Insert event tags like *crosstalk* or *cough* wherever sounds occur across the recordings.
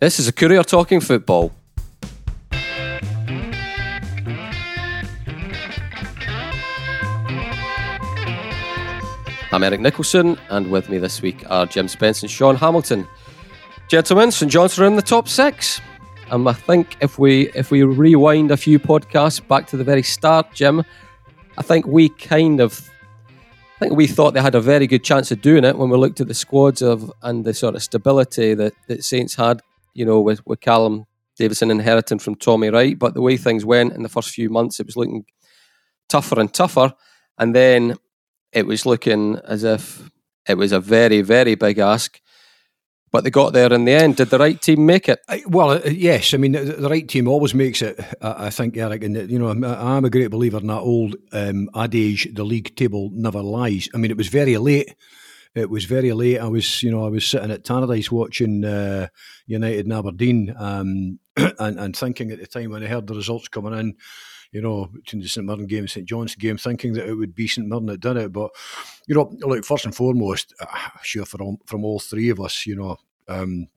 This is a courier talking football. I'm Eric Nicholson, and with me this week are Jim Spence and Sean Hamilton. Gentlemen, St Johnstone are in the top six. And I think if we if we rewind a few podcasts back to the very start, Jim, I think we kind of I think we thought they had a very good chance of doing it when we looked at the squads of and the sort of stability that, that Saints had, you know, with, with Callum Davidson inheriting from Tommy Wright. But the way things went in the first few months, it was looking tougher and tougher. And then it was looking as if it was a very, very big ask. But they got there in the end. Did the right team make it? Well, uh, yes. I mean, the, right team always makes it. I, think, Eric, and you know, I'm, I'm, a great believer in that old um, adage: "The league table never lies." I mean, it was very late. It was very late. I was, you know, I was sitting at Tannadice watching uh, United and Aberdeen, um, *clears throat* and, and thinking at the time when I heard the results coming in you know, between the St Mirren game and St John's game, thinking that it would be St Mirren that did it. But, you know, look, first and foremost, *sighs* sure, from, from all three of us, you know, um,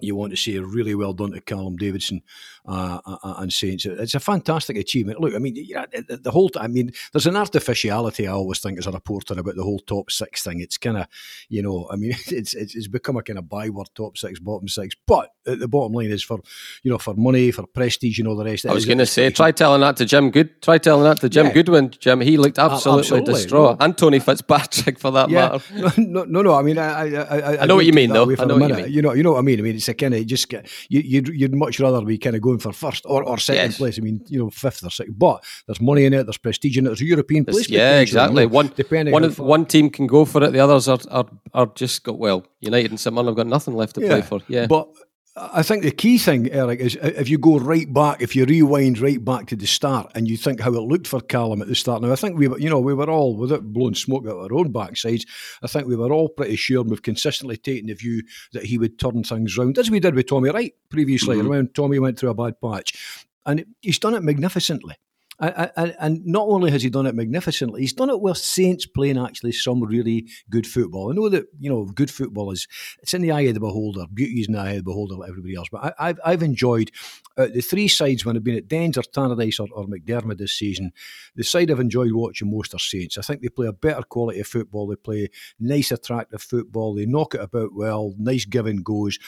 you want to say really well done to Callum Davidson uh, uh, uh and Saints. It's a fantastic achievement. Look, I mean, the, the whole. I mean, there's an artificiality I always think as a reporter about the whole top six thing. It's kind of, you know, I mean, *laughs* it's, it's, it's become a kind of byword, top six, bottom six. But the bottom line is for you know for money, for prestige, and all the rest. I was going to say, try telling that to Jim Good. Try telling that to Jim yeah. Goodwin. Jim, he looked absolutely, absolutely. distraught, no. and Tony Fitzpatrick for that yeah. matter. *laughs* No, no, no. I mean, I, I, I, I know what you mean, though. I know what you mean. You know, you know what I mean. I mean, it's a kind of just you, you'd you'd much rather be kind of going for first or, or second yes. place. I mean, you know, fifth or sixth. But there's money in it. There's prestige in it. There's a European place. Yeah, exactly. You know, one depending one, one team can go for it. The others are are, are just got well. United and St have got nothing left to yeah, play for. Yeah, but I think the key thing, Eric, is if you go right back, if you rewind right back to the start, and you think how it looked for Callum at the start. Now, I think we, were, you know, we were all without blowing smoke out our own backsides. I think we were all pretty sure, and we've consistently taken the view that he would turn things round, as we did with Tommy Wright previously. Mm-hmm. When Tommy went through a bad patch, and he's done it magnificently. And, and, not only has he done it magnificently, he's done it with Saints playing actually some really good football. I know that you know good football is it's in the eye of the beholder. Beauty is in the eye of the beholder, like everybody else. But I, have I've enjoyed uh, the three sides when I've been at Dens or Tannadice or, or McDiarmid this season. The side I've enjoyed watching most are Saints. I think they play a better quality of football. They play nice, attractive football. They knock it about well. Nice give and goes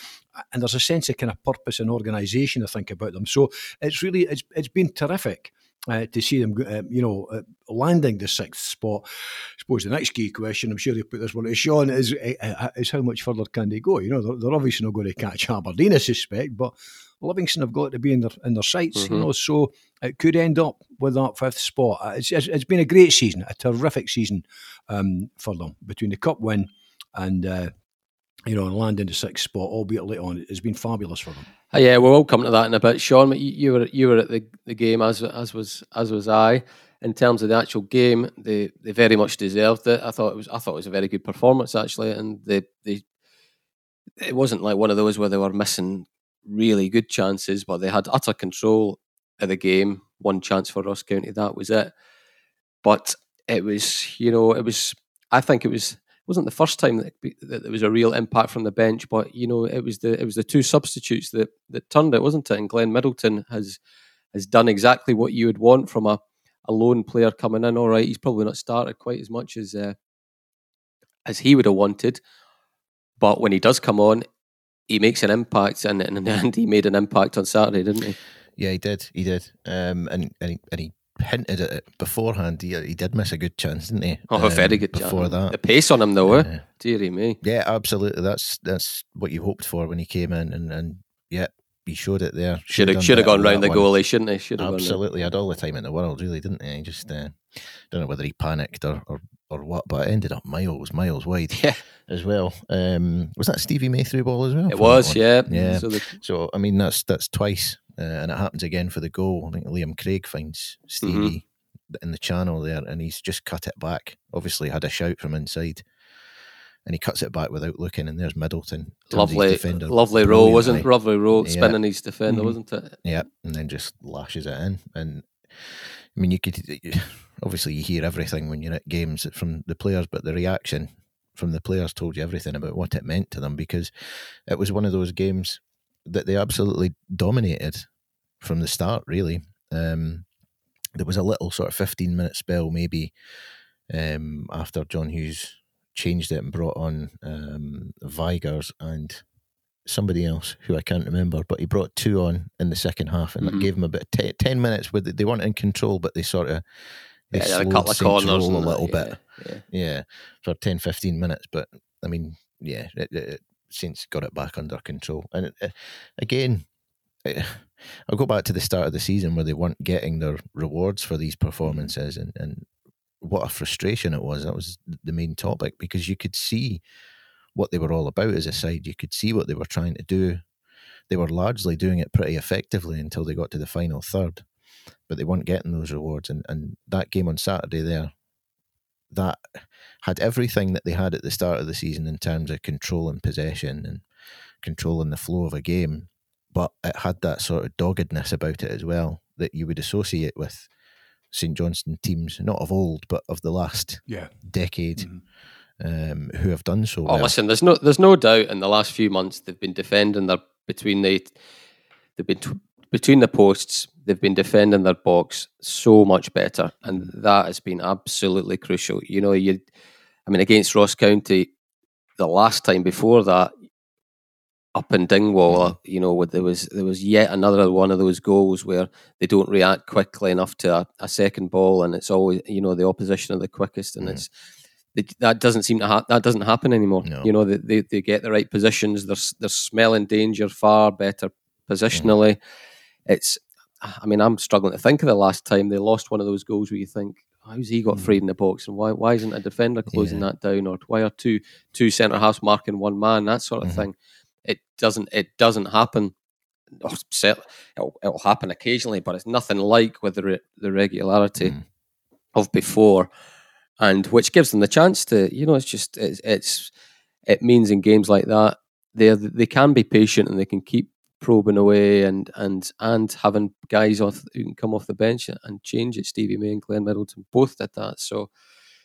and there's a sense of kind of purpose and organisation I think about them. So it's really it's it's been terrific uh, to see them, uh, you know, uh, landing the sixth spot. I suppose the next key question, I'm sure you put this one to Sean, is uh, uh, is how much further can they go? You know, they're, they're, obviously not going to catch Aberdeen, I suspect, but Livingston have got to be in their in their sights, mm-hmm. you know, so it could end up with that fifth spot. Uh, it's, it's, it's been a great season, a terrific season um, for them between the cup win and you know, and land into sixth spot, albeit late on. It's been fabulous for them. Uh, yeah, we'll come to that in a bit, Sean. You, you were you were at the, the game as as was as was I. In terms of the actual game, they, they very much deserved it. I thought it was I thought it was a very good performance actually, and they they it wasn't like one of those where they were missing really good chances, but they had utter control of the game. One chance for Ross County, that was it. But it was, you know, it was. I think it was wasn't the first time that, that there was a real impact from the bench, but you know it was the it was the two substitutes that that turned it, wasn't it? And Glenn Middleton has has done exactly what you would want from a, a lone player coming in. All right, he's probably not started quite as much as uh, as he would have wanted, but when he does come on, he makes an impact, and, and *laughs* end, he made an impact on Saturday, didn't he? Yeah, he did. He did. Um, and and he, and he hinted at it beforehand. He, he did miss a good chance, didn't he? Oh, a very um, good before chance. that. The pace on him, though, uh, eh? dearie me. Yeah, absolutely. That's that's what you hoped for when he came in, and and yeah, he showed it there. Should have should have gone round the goalie, shouldn't he? Should have absolutely had all the time in the world, really, didn't he? Just uh, don't know whether he panicked or, or or what, but it ended up miles, miles wide. *laughs* Yeah. As well, um, was that Stevie May through ball as well? It was, yeah, yeah. So, the... so, I mean, that's that's twice, uh, and it happens again for the goal. I think Liam Craig finds Stevie mm-hmm in the channel there, and he's just cut it back. Obviously, had a shout from inside, and he cuts it back without looking. And there's Middleton, lovely, lovely roll, wasn't lovely roll, yeah. spinning his defender, mm-hmm. wasn't it? Yeah, and then just lashes it in. And I mean, you could *laughs* obviously you hear everything when you're at games from the players, but the reaction from the players told you everything about what it meant to them because it was one of those games that they absolutely dominated from the start. Really, um, there was a little sort of fifteen minute spell maybe um, after John Hughes changed it and brought on um, Vigurs and somebody else who I can't remember, but he brought two on in the second half and mm-hmm. that gave them about t- 10 minutes where they weren't in control, but they sort of they yeah, slowed a couple of corners a little that, bit. Yeah, yeah. for 10, 15 minutes. But I mean, yeah, it, it, Saints got it back under control. And it, it, again, eh, I'll go back to the start of the season where they weren't getting their rewards for these performances and, and what a frustration it was. That was the main topic because you could see what they were all about as a side. You could see what they were trying to do. They were largely doing it pretty effectively until they got to the final third, but they weren't getting those rewards. And, and that game on Saturday there, that had everything that they had at the start of the season in terms of control and possession and controlling the flow of a game, but it had that sort of doggedness about it as well that you would associate with St Johnstone teams, not of old, but of the last yeah. decade. Mm-hmm um, who have done so. Oh, well. listen, there's no there's no doubt in the last few months they've been defending their between the they've been t- between the posts. They've been defending their box so much better, and mm. that has been absolutely crucial. You know, you, I mean, against Ross County, the last time before that, up in Dingwall, mm-hmm. you know, there was there was yet another one of those goals where they don't react quickly enough to a, a second ball, and it's always you know the opposition are the quickest, and mm. it's that doesn't seem to ha- that doesn't happen anymore. No. You know, they, they, they get the right positions. They're they're smelling danger far better positionally. Mm. It's, I mean, I'm struggling to think of the last time they lost one of those goals where you think, how's he got mm. freed in the box, and why why isn't a defender closing yeah. that down, or why are two two centre halves marking one man, that sort of mm-hmm. thing. It doesn't it doesn't happen. It'll, it'll happen occasionally, but it's nothing like with the re- the regularity mm. of before and which gives them the chance to, you know, it's just it's, it's it means in games like that they they can be patient and they can keep probing away and and and having guys off who can come off the bench and change it. Stevie May and Glenn Middleton both did that. So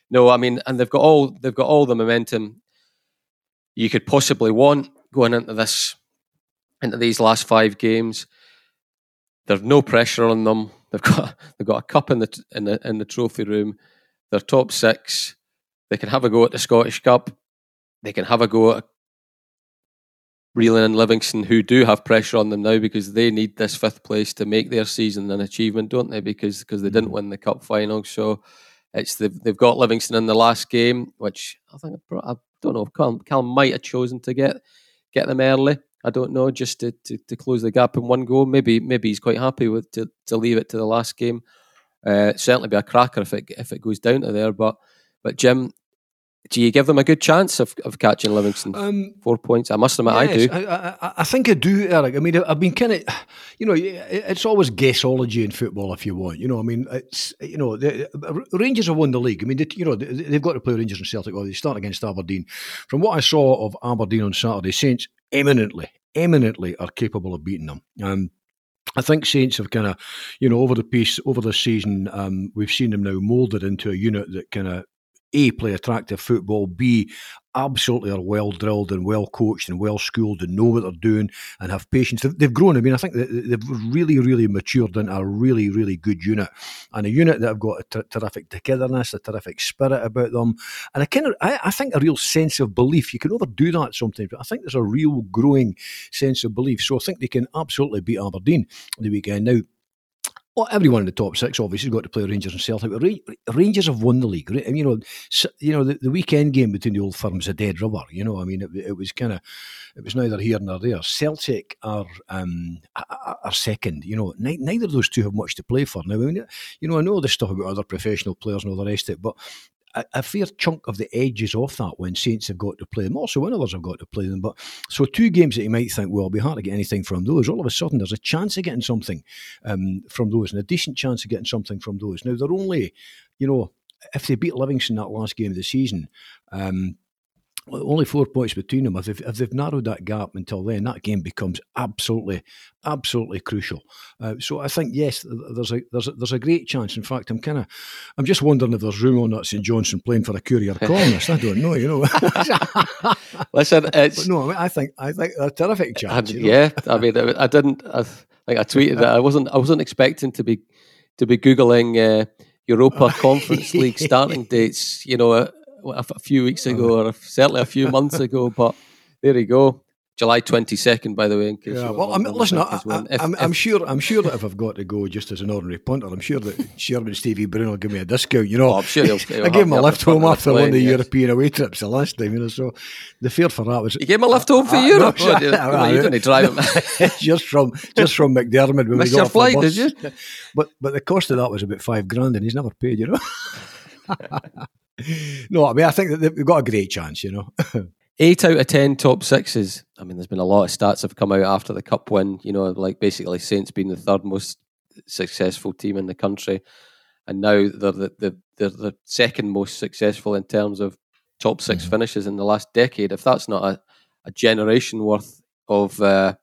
no, I mean, and they've got all they've got all the momentum you could possibly want going into this into these last five games. There's no pressure on them. They've got *laughs* they've got a cup in the in the in the trophy room. They're top six. They can have a go at the Scottish Cup. They can have a go at Reeling and Livingston, who do have pressure on them now because they need this fifth place to make their season an achievement, don't they? Because because they didn't mm. win the cup final, so it's they've, they've got Livingston in the last game, which I think I don't know. Cal, Cal might have chosen to get get them early. I don't know, just to, to, to close the gap in one go. Maybe maybe he's quite happy with to, to leave it to the last game. Uh, certainly be a cracker if it if it goes down to there. But but Jim, do you give them a good chance of, of catching Livingston um, four points? I must admit, yes, I do. I, I, I, think I do, Eric. I mean, I've been kind of, you know, it's always guessology in football if you want. You know, I mean, it's you know, the, Rangers have won the league. I mean, they, you know, they've got to play Rangers and Celtic. Well, they start against Aberdeen. From what I saw of Aberdeen on Saturday, Saints eminently, eminently are capable of beating them. Um, I think Saints have kind of, you know, over the piece, over the season, um, we've seen them now moulded into a unit that kind of a, play attractive football, B, absolutely are well drilled and well coached and well schooled and know what they're doing and have patience. They've, grown. I mean, I think they've really, really matured into a really, really good unit and a unit that have got a ter- terrific togetherness, a terrific spirit about them, and a kind of, I, I, think, a real sense of belief. You can overdo that sometimes, but I think there's a real growing sense of belief. So I think they can absolutely beat Aberdeen the weekend. Now, well, everyone in the top six obviously has got to play Rangers and Celtic. Rangers have won the league. And you know, you know the, the weekend game between the old firms a dead rubber. You know, I mean, it, it was kind of, it was neither here nor there. Celtic are um, are second. You know, neither of those two have much to play for now. I mean, you know, I know all this stuff about other professional players and all the rest of it, but a, fair chunk of the edges off that when Saints have got to play them. Also, when others have got to play them. But so two games that you might think, well, it'll be hard to get anything from those. All of a sudden, there's a chance of getting something um, from those, and a decent chance of getting something from those. Now they're only, you know, if they beat Livingston that last game of the season. Um, only four points between them. If they've, if they've narrowed that gap until then, that game becomes absolutely, absolutely crucial. Uh, so I think yes, there's a there's a, there's a great chance. In fact, I'm kind of I'm just wondering if there's room on that St Johnstone playing for a courier columnist. I don't know, you know. *laughs* Listen, no, I, mean, I think I think a terrific chance. I, you know? Yeah, I mean, I didn't. I, like I tweeted that I wasn't I wasn't expecting to be to be googling uh, Europa *laughs* Conference League starting dates. You know a few weeks ago *laughs* or certainly a few months ago. *laughs* But there you go. July twenty second, by the way. In case yeah, well, I'm, listen, I, am sure, I'm sure that if I've got to go just as an ordinary punter, I'm sure that Sherman Stevie Brown will give me a discount. You know, oh, I'm sure he'll, *laughs* he'll I gave him a lift home after plane, one of the yes. European away trips the last time. You know, so the fear for that was you gave him a lift home for uh, Europe. No, you, no, you didn't drive him just from just from McDiarmid. When Missed we got your flight, did you? But but the cost of that was about five grand, and he's never paid. You know no, I mean, I think that they've got a great chance, you know. *laughs* Eight out of ten top sixes. I mean, there's been a lot of stats have come out after the cup win. You know, like basically Saints being the third most successful team in the country, and now they're the, the they're the second most successful in terms of top 6 mm-hmm. finishes in the last decade. If that's not a, a generation worth of uh,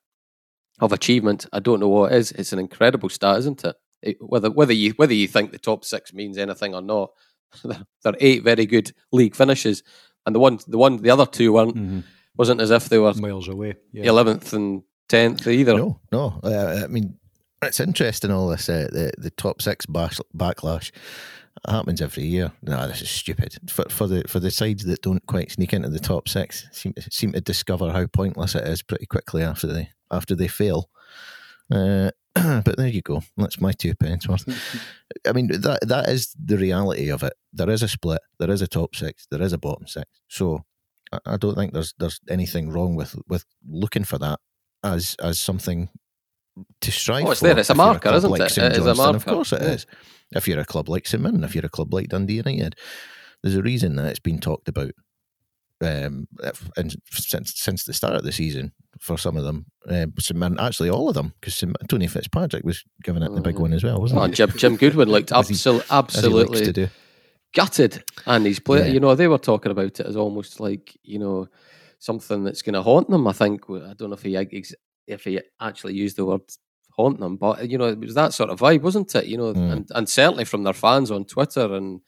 of achievement, I don't know what is. It's an incredible stat, isn't it? it? Whether whether you whether you think the top six means anything or not, *laughs* they're eight very good league finishes, and the one, the one, the other two weren't mm-hmm. wasn't as if they were miles away, eleventh yeah. and tenth either. No, no. Uh, I mean, it's interesting all this uh, the the top six bash, backlash happens every year. No, this is stupid for for the for the sides that don't quite sneak into the top six seem to, seem to discover how pointless it is pretty quickly after they after they fail. Uh, *clears throat* but there you go. That's my two pence worth. *laughs* I mean, that that is the reality of it. There is a split. There is a top six. There is a bottom six. So I, I don't think there's there's anything wrong with with looking for that as as something to strive oh, it's for. there. It's a marker, a isn't like it? St. It is a marker. Of course it yeah. is. If you're a club like St Mirren, if you're a club like Dundee United, there's a reason that it's been talked about um, and since since the start of the season for some of them, uh, actually all of them, because Tony Fitzpatrick was giving it the big mm-hmm. one as well, wasn't oh, he? Jim, Jim Goodwin looked *laughs* absolutely absolutely gutted, and he's played. Yeah. You know, they were talking about it as almost like you know something that's going to haunt them. I think I don't know if he if he actually used the word haunt them, but you know, it was that sort of vibe, wasn't it? You know, mm. and and certainly from their fans on Twitter and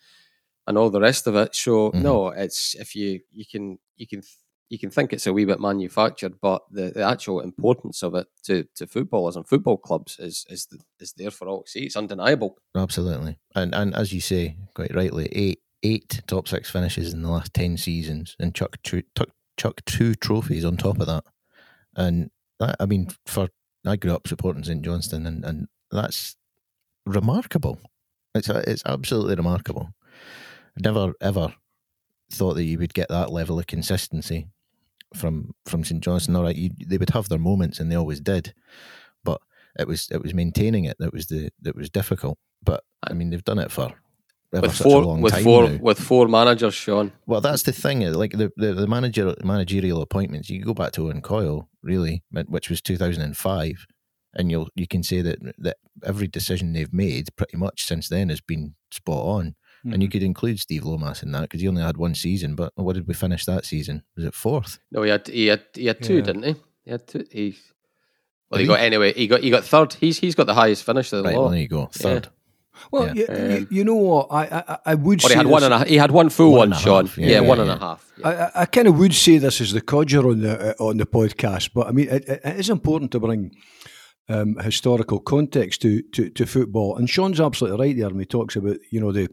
and all the rest of it. So mm-hmm. no, it's if you you can you can you can think it's a wee bit manufactured, but the, the actual importance of it to, to footballers and football clubs is is is there for all to see. It's undeniable. Absolutely, and and as you say quite rightly, eight eight top six finishes in the last ten seasons, and chuck two, chuck, chuck two trophies on top of that, and that I mean for I grew up supporting St Johnstone, and and that's remarkable. It's it's absolutely remarkable never ever thought that you would get that level of consistency from from St Johnstone. All right, you, they would have their moments, and they always did, but it was it was maintaining it that was the that was difficult. But I mean, they've done it for with four with four now. with four managers, Sean. Well, that's the thing. Uh, like the the, the manager managerial appointments, you go back to Owen Coyle, really, which was two thousand and five, and you'll you can say that that every decision they've made pretty much since then has been spot on. Mm-hmm. And you mm-hmm. could include Steve Lomas in that because he only had one season. But what did we finish that season? Was it fourth? No, he had he had he had two, yeah. didn't he? He had two. He well, he, he got anyway. He got he got third. He's he's got the highest finish of the right, lot. Well, there you go, third. Yeah. Well, yeah. you, um, you, know what? I I, I would. Or he had one and a, he had one full one, one Sean. Half, yeah, yeah, one and a half. I, I kind of would say this is the codger on the uh, on the podcast, but I mean it, it is important to bring um, historical context to, to to football. And Sean's absolutely right there when he talks about you know the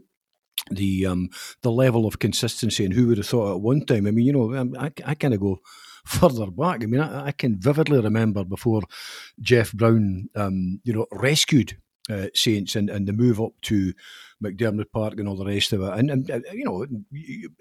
the um, the level of consistency and who would have thought at one time. I mean, you know, um, I, I kind of go *laughs* further back. I mean, I, I, can vividly remember before Geoff Brown, um, you know, rescued uh, Saints and, and the move up to McDiarmid Park and all the rest of it. And, and uh, you know,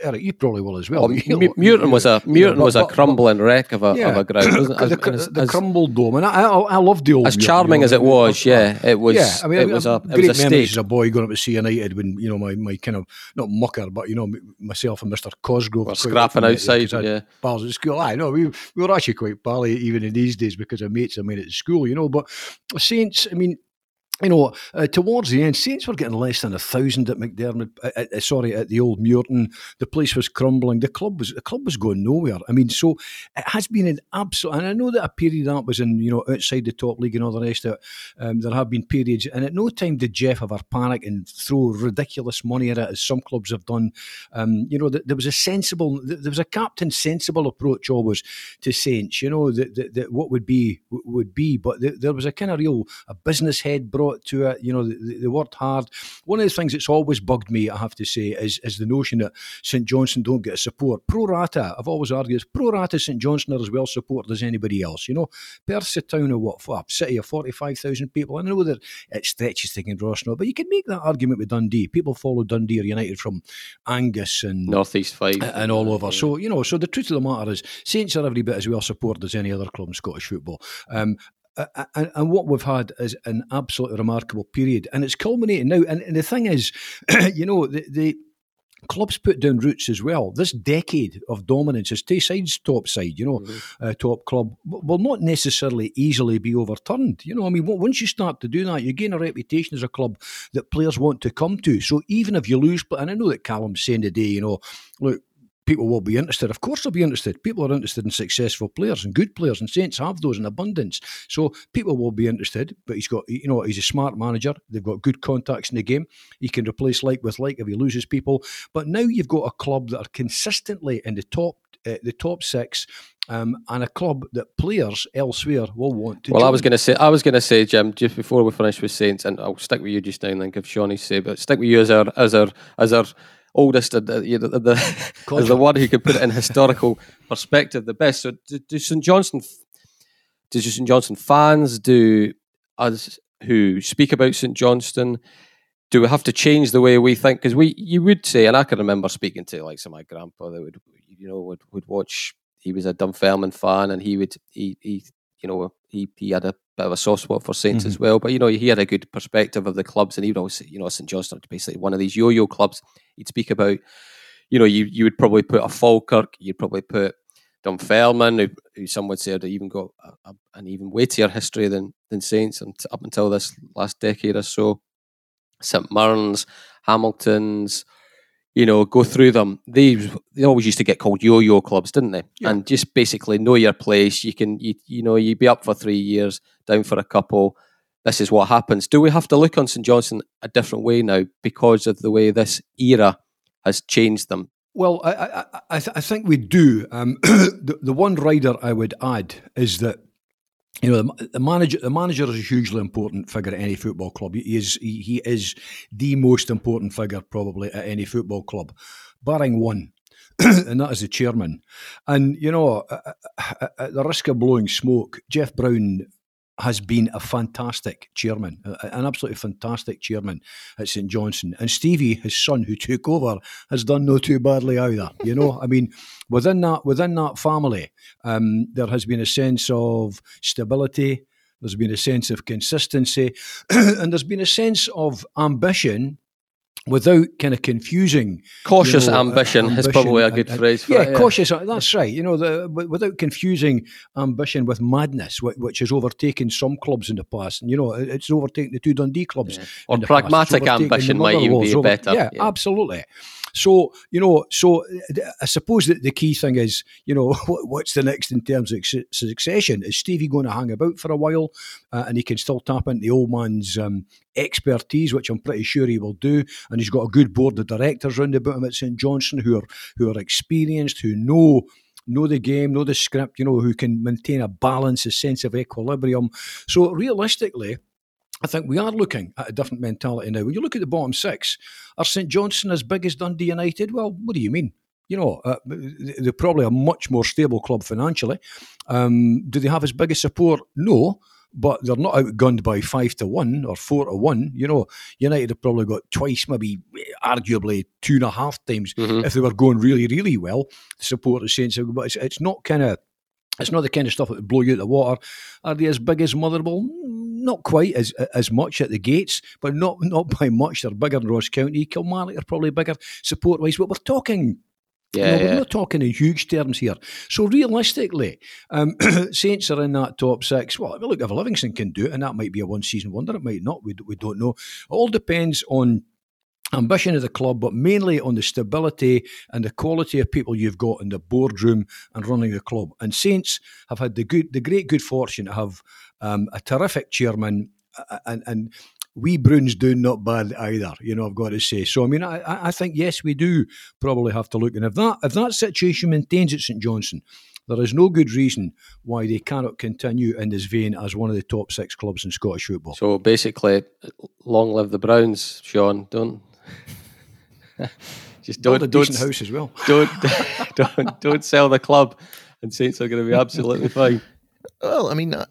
Eric, you probably will as well. well Muirton was a Muirton was a crumbling but, wreck of a, yeah, of a ground, wasn't it? the, as, the as, crumbled dome, and I, I, I love the old. As charming as it was, yeah, it was. Yeah, I mean, it was a, it great was a memories as a boy going up to see United when you know my, my kind of not mucker, but you know myself and Mister Cosgrove were scrapping outside. Yeah, pals at school. I know we we were actually quite pally even in these days because of mates I made at school, you know. But Saints, I mean you know, uh, towards the end, Saints were getting less than a thousand at McDiarmid. Uh, uh, uh, sorry, at the old Muirton, the place was crumbling. The club was the club was going nowhere. I mean, so it has been an absolute. And I know that a period that was in you know outside the top league and all the rest of it. Um, there have been periods, and at no time did Geoff ever panic and throw ridiculous money at it, as some clubs have done. Um, you know, there was a sensible, there was a captain sensible approach always to Saints. You know that, that, that what would be would be, but there was a kind of real a business head brought to it. You know, they, worked hard. One of the things that's always bugged me, I have to say, is, is the notion that St Johnstone don't get support. Pro rata, I've always argued, pro rata St Johnstone are as well supported as anybody else. You know, Perth's a town of what, for a city of 45,000 people. I know that it stretches to Kinross but you can make that argument with Dundee. People follow Dundee or United from Angus and Northeast Fife and all over. So, you know, so the truth of the matter is Saints are every bit as well supported as any other club in Scottish football. Um, and, and, what we've had is an absolutely remarkable period, and it's culminating now. And, and the thing is, *clears throat* you know, the, the clubs put down roots as well. This decade of dominance is Tayside's top side, you know, mm-hmm. uh, top club, will not necessarily easily be overturned. You know, I mean, once you start to do that, you gain a reputation as a club that players want to come to. So even if you lose, and I know that Callum's saying today, you know, look, people will be interested. Of course, they'll be interested. People are interested in successful players and good players, and Saints have those in abundance. So people will be interested. But he's got, you know, he's a smart manager. They've got good contacts in the game. He can replace like with like if he loses people. But now you've got a club that are consistently in the top, uh, the top six. Um, and a club that players elsewhere will want to. Well, join. I was going to say, I was going to say, Jim, just before we finish with Saints, and I'll stick with you just now and then give Shawnee say, but stick with you as our as our as our Oh, oldest and the, the, the, *laughs* as the one who could put it in historical *laughs* perspective the best. So do, do St Johnstone, do St Johnstone fans, do us who speak about St Johnstone, do we have to change the way we think? Because we, you would say, and I can remember speaking to like some of my grandpa that would, you know, would, would watch. He was a Dunfermline fan, and he would he he you know he he had a bit of a soft spot for Saints mm-hmm. as well. But you know, he had a good perspective of the clubs, and he would always, you know, St Johnstone basically one of these yo-yo clubs. He'd speak about, you know, you you would probably put a Falkirk, you'd probably put Dunfermline, who, who some would say had even got a, a, an even weightier history than than Saints, and up until this last decade or so, St Mirren's, Hamilton's you know, go through them. They they always used to get called yo-yo clubs, didn't they? Yeah. And just basically know your place. You can you you know you be up for three years, down for a couple. This is what happens. Do we have to look on St Johnstone a different way now because of the way this era has changed them? Well, I I, I, th- I think we do. Um, *clears throat* the, the one rider I would add is that you know the, the, manager the manager is a hugely important figure at any football club. He is he, he is the most important figure probably at any football club barring one *clears throat* and that is the chairman. And you know at the risk of blowing smoke Geoff Brown has been a fantastic chairman, an absolutely fantastic chairman at St Johnstone. And Stevie, his son, who took over, has done no too badly either. You know, I mean, within that within that family, um, there has been a sense of stability. There's been a sense of consistency, *clears throat* and there's been a sense of ambition without kind of confusing cautious you know, ambition, ambition, is probably a good and, phrase yeah, it, yeah, cautious uh, that's right you know the, without confusing ambition with madness which has overtaken some clubs in the past and you know it's overtaken the two Dundee clubs yeah. or pragmatic ambition might even be better yeah, yeah, absolutely so you know so I suppose that the key thing is you know *laughs* what's the next in terms of succession is Stevie going to hang about for a while uh, and he can still tap into the old man's um, expertise, which I'm pretty sure he will do. And he's got a good board of directors round about him at St Johnstone who are who are experienced, who know know the game, know the script, you know, who can maintain a balance, a sense of equilibrium. So realistically, I think we are looking at a different mentality now. When you look at the bottom six, are St Johnstone as big as Dundee United? Well, what do you mean? You know, uh, they're probably a much more stable club financially. Um, do they have as big a support? No but they're not outgunned by five to one or four to one. You know, United have probably got twice, maybe arguably two and a half times mm-hmm. if they were going really, really well. The support of Saints, but it's, it's not kind of. It's not the kind of stuff that would blow you out the water. Are they as big as Motherwell? Not quite as as much at the gates, but not not by much. They're bigger than Ross County. Kilmarnock are probably bigger support wise, but we're talking Yeah, you know, yeah. We're not talking in huge terms here. So realistically, um, *clears throat* Saints are in that top six. Well, look, if Livingston can do it, and that might be a one-season wonder, it might not. We, we don't know. It all depends on ambition of the club, but mainly on the stability and the quality of people you've got in the boardroom and running the club. And Saints have had the good, the great good fortune to have um, a terrific chairman and and we Bruins do not bad either. You know, I've got to say. So I mean, I, I think yes, we do probably have to look. And if that if that situation maintains at St Johnstone, there is no good reason why they cannot continue in this vein as one of the top six clubs in Scottish football. So basically, long live the Browns, Sean. Don't *laughs* just Build don't a don't decent house as well. don't *laughs* don't don't sell the club, and Saints are going to be absolutely *laughs* fine. Well, I mean, uh,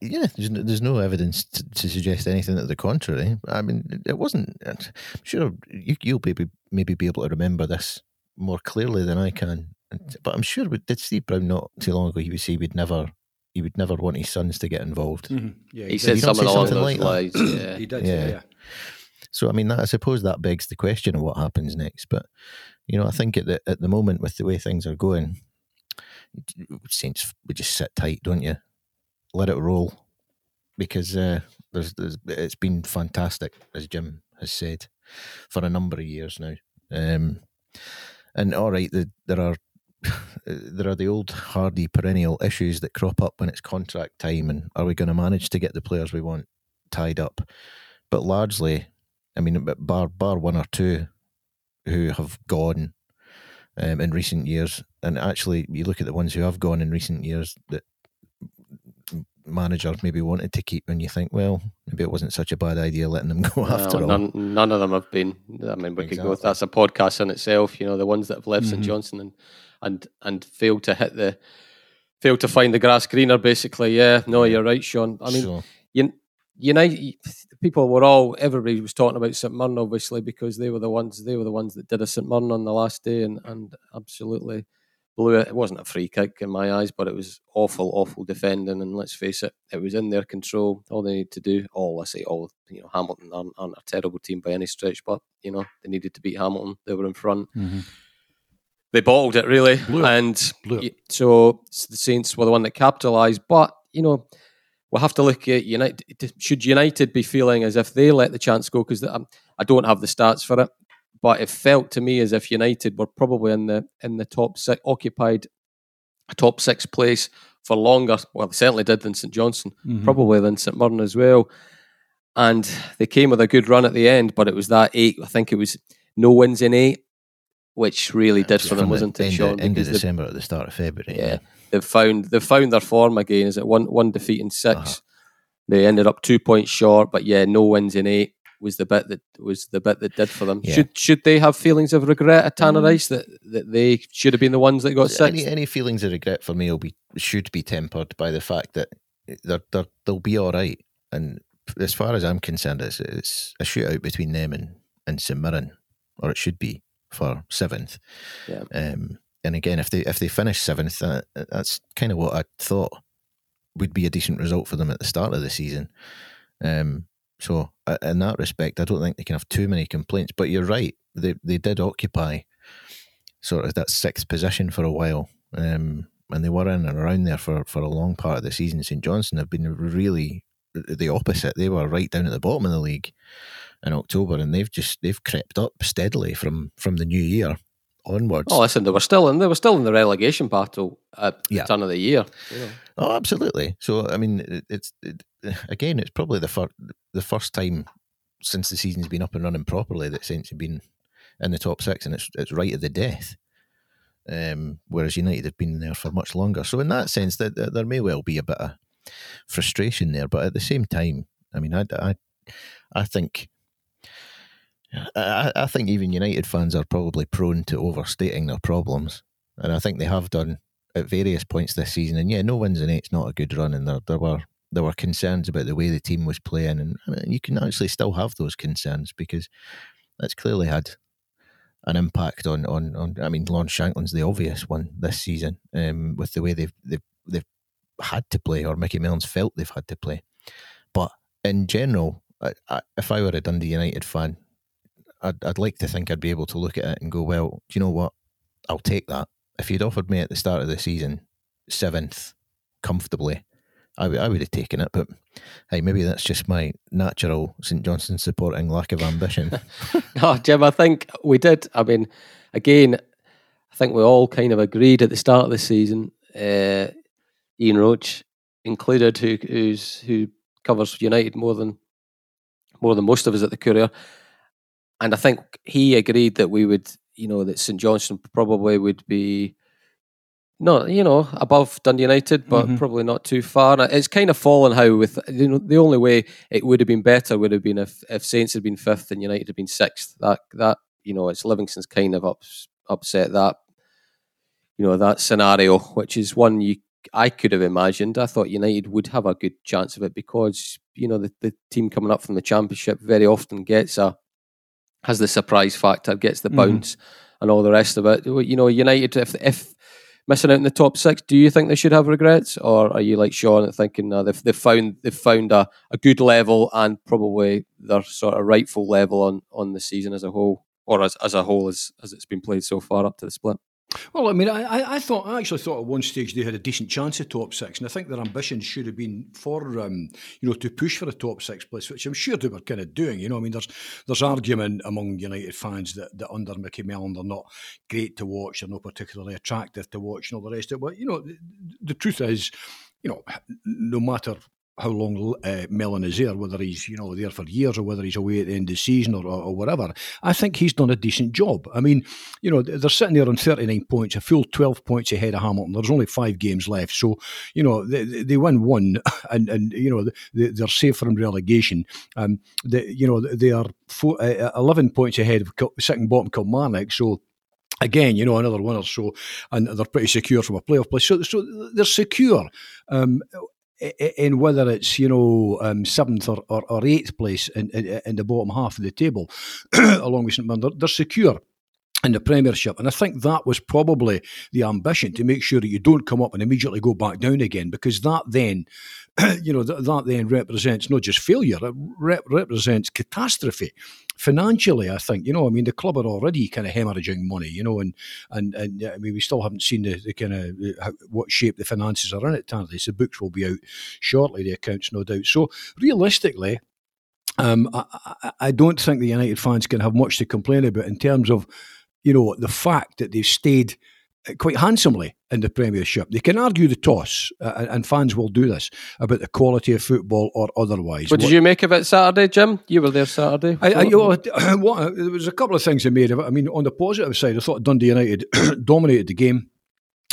yeah, there's no, there's no evidence to, to suggest anything to the contrary. I mean, it wasn't. I'm sure you, you'll maybe maybe be able to remember this more clearly than I can. But I'm sure did Steve Brown not too long ago he would say he'd never he would never want his sons to get involved. Mm-hmm. Yeah, He, he, said You don't something say along something those like that? Yeah. he did. Yeah. Yeah, yeah. So I mean, that, I suppose that begs the question of what happens next. But you know, I think at the at the moment with the way things are going, Saints we just sit tight, don't you? Let it roll, because uh, there's, there's it's been fantastic, as Jim has said, for a number of years now. Um, and all right, the, there are *sighs* there are the old hardy perennial issues that crop up when it's contract time, and are we going to manage to get the players we want tied up? But largely, I mean, bar bar one or two who have gone um, in recent years, and actually, you look at the ones who have gone in recent years that managers maybe wanted to keep, and you think, well, maybe it wasn't such a bad idea letting them *laughs* go after No, all. none, none of them have been. I mean, we could go. That's a podcast in itself. You know, the ones that have left St Mhm. Johnson and and and failed to hit the failed to find the grass greener. Basically, yeah. No, you're right, Sean. I mean, So, you, United people were all everybody was talking about St Mirren obviously because they were the ones they were the ones that did a St Mirren on the last day and and absolutely blew it. It wasn't a free kick in my eyes, but it was awful, awful defending. And let's face it, it was in their control. All they need to do, all I say, all you know, Hamilton aren't, aren't a terrible team by any stretch, but you know they needed to beat Hamilton. They were in front. They bottled it really, and so the Saints were the one that capitalised. But you know, we'll have to look at United. Should United be feeling as if they let the chance go? Because I don't have the stats for it, but it felt to me as if United were probably in the in the top six, occupied a top six place for longer. Well, they certainly did than St Johnstone, Mhm. probably than St Mirren as well. And they came with a good run at the end, but it was that eight. I think it was no wins in eight, which really did for them, wasn't it, end, Sean? of, end of December at the start of February. yeah, they've found they've found their form again. Is it one one defeat in 6 Uh-huh. They ended up two points short, but yeah, no wins in eight was the bit that was the bit that did for them. Yeah. Should should they have feelings of regret at Tannadice that, that they should have been the ones that got six? Any, any feelings of regret for me will be should be tempered by the fact that they're, they're, they'll be all right. And as far as I'm concerned, it's, it's a shootout between them and, and St Mirren, or it should be for seventh. Yeah. Um, and again, if they if they finish seventh, that, that's kind of what I thought would be a decent result for them at the start of the season. Um, so in that respect, I don't think they can have too many complaints. But you're right; they they did occupy sort of that sixth position for a while, um, and they were in and around there for for a long part of the season. St Johnstone have been really the opposite; they were right down at the bottom of the league in October, and they've just they've crept up steadily from from the new year onwards. Oh, listen, they were still in they were still in the relegation battle at Yeah. the turn of the year. know. Oh, absolutely. So, I mean, it, it's it, again, it's probably the first the first time since the season's been up and running properly that Saints have been in the top six, and it's it's right at the death. Um, whereas United have been there for much longer. So, in that sense, that, that there may well be a bit of frustration there, but at the same time, I mean, I I, I think. I, I think even United fans are probably prone to overstating their problems, and I think they have done at various points this season. And yeah, no wins in eight's not a good run, and there there were there were concerns about the way the team was playing, and, you can actually still have those concerns because that's clearly had an impact on on on. I mean, Lon Shankland's the obvious one this season, um, with the way they've they've they've had to play, or Micky Mellon's felt they've had to play. But in general, I, I, if I were a Dundee United fan, I'd, I'd like to think I'd be able to look at it and go, well, do you know what? I'll take that. If you'd offered me at the start of the season seventh comfortably, I, w- I would have taken it. But hey, maybe that's just my natural St Johnstone supporting lack of ambition. *laughs* *laughs* no, Jim, I think we did. I mean, again, I think we all kind of agreed at the start of the season. Uh, Ian Roach included, who who's who covers United more than more than most of us at the Courier, and I think he agreed that we would, you know, that St Johnstone probably would be not you know above Dundee United, but Mhm. probably not too far. And It's kind of fallen how with you know the only way it would have been better would have been if if Saints had been fifth and United had been sixth. That that you know it's Livingston's kind of ups, upset that you know that scenario, which is one you I could have imagined. I thought United would have a good chance of it because you know the, the team coming up from the championship very often gets a has the surprise factor, gets the Mhm. bounce, and all the rest of it. You know, United if if missing out in the top six, do you think they should have regrets, or are you like Sean thinking uh, they've they've found they've found a, a good level and probably their sort of rightful level on on the season as a whole, or as as a whole as as it's been played so far up to the split? Well, I mean, I, I- thought I actually thought at one stage they had a decent chance of top six, and I think their ambition should have been for um, you know to push for a top six place, which I'm sure they were kind of doing. You know, I mean, there's there's argument among United fans that, that under Micky Mellon they're not great to watch, they're not particularly attractive to watch, and all the rest of it. But you know, the, the truth is, you know, no matter how long uh, Mellon is there, whether he's you know there for years or whether he's away at the end of the season or, or, or whatever, I think he's done a decent job. I mean, you know, they're sitting there on 39 points, a full 12 points ahead of Hamilton. There's only five games left. So, you know, they, they win one *laughs* and, and you know, they, they're safe from relegation. Um, they, you know, they are four, uh, 11 points ahead of second bottom Kilmarnock. So, Again, you know, another one or so, and they're pretty secure from a playoff place. So, so they're secure. Um, in whether it's you know um, seventh or, or, or eighth place in, in, in the bottom half of the table, *clears throat* along with St Mirren, they're, they're secure in the Premiership. And I think that was probably the ambition to make sure that you don't come up and immediately go back down again, because that then, *clears throat* you know, that, that then represents not just failure, it rep- represents catastrophe. Financially, I think, you know, I mean, the club are already kind of hemorrhaging money, you know, and and and I mean, we still haven't seen the, the kind of how, what shape the finances are in at Tannadice. The books will be out shortly, the accounts, no doubt. So realistically, um, I, I, don't think the United fans can have much to complain about in terms of, you know, the fact that they've stayed quite handsomely in the Premiership. They can argue the toss, uh, and fans will do this about the quality of football or otherwise. What did you make of it Saturday, Jim? You were there Saturday. I, I, you *coughs* know, what, there was a couple of things I made of it. I mean, on the positive side, I thought Dundee United *coughs* dominated the game.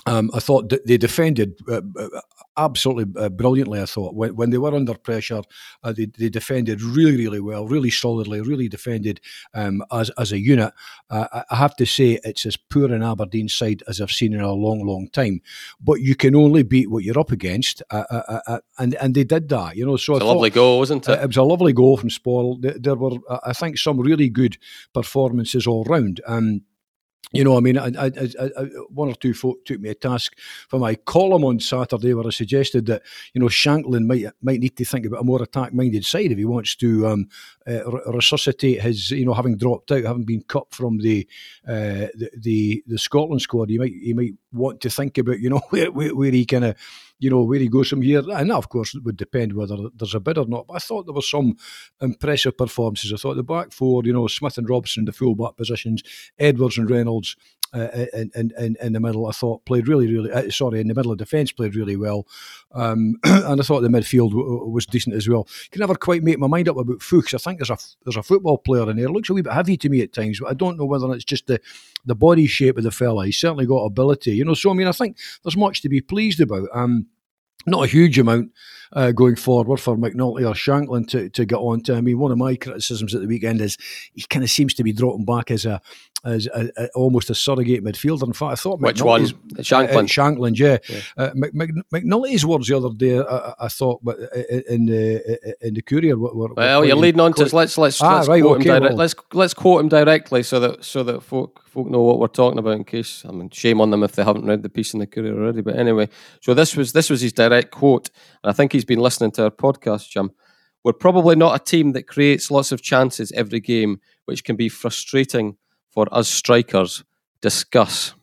Um, I thought they defended uh, uh, absolutely uh, brilliantly. I thought when, when they were under pressure, uh, they, they defended really, really well, really solidly, really defended um, as as a unit. Uh, I- have to say, it's as poor an Aberdeen side as I've seen in a long, long time. But you can only beat what you're up against, uh, uh, uh, and and they did that. You know, so It's I a thought, lovely goal, wasn't it? It was a lovely goal from Spoil. There, there were, uh, I think, some really good performances all round. Um, you know, I mean, I, I, I, one or two folk took me a task for my column on Saturday where I suggested that you know Shankland might might need to think about a more attack-minded side if he wants to um, uh, resuscitate his, you know, having dropped out, having been cut from the uh, the, the the Scotland squad. He might he might want to think about you know *laughs* where where, where he kind of you know where he goes from here, and that of course would depend whether there's a bid or not. But I thought there were some impressive performances. I thought the back four, you know, Smith and Robson, the full back positions, Edwards and Reynolds uh, in, in, in, the middle, I thought played really, really, uh, sorry, in the middle of defence played really well. Um, *clears throat* and I thought the midfield w- was decent as well. Can never quite make my mind up about Fuchs. I think there's a there's a football player in there. Looks a wee bit heavy to me at times, but I don't know whether it's just the, the body shape of the fella. He's certainly got ability, you know. So I mean, I think there's much to be pleased about. Um, not a huge amount uh, going forward for McNulty or Shankland to, to get on to. I mean, one of my criticisms at the weekend is he kind of seems to be dropping back as a as almost a surrogate midfielder. In fact, I thought Which one? McNulty's- Shankland. uh, Shankland, yeah. Yeah. Uh, Mc, Mc, McNulty's words the other day, I, I- thought, but uh, in the in the Courier, were, were Well, you're leading on to let's let's Ah, let's right, quote okay, him direct, well. let's let's quote him directly so that so that folk folk know what we're talking about in case I mean shame on them if they haven't read the piece in the Courier already. But anyway, so this was this was his direct quote, and I think he's been listening to our podcast, Jim. We're probably not a team that creates lots of chances every game, which can be frustrating for us strikers. Discuss.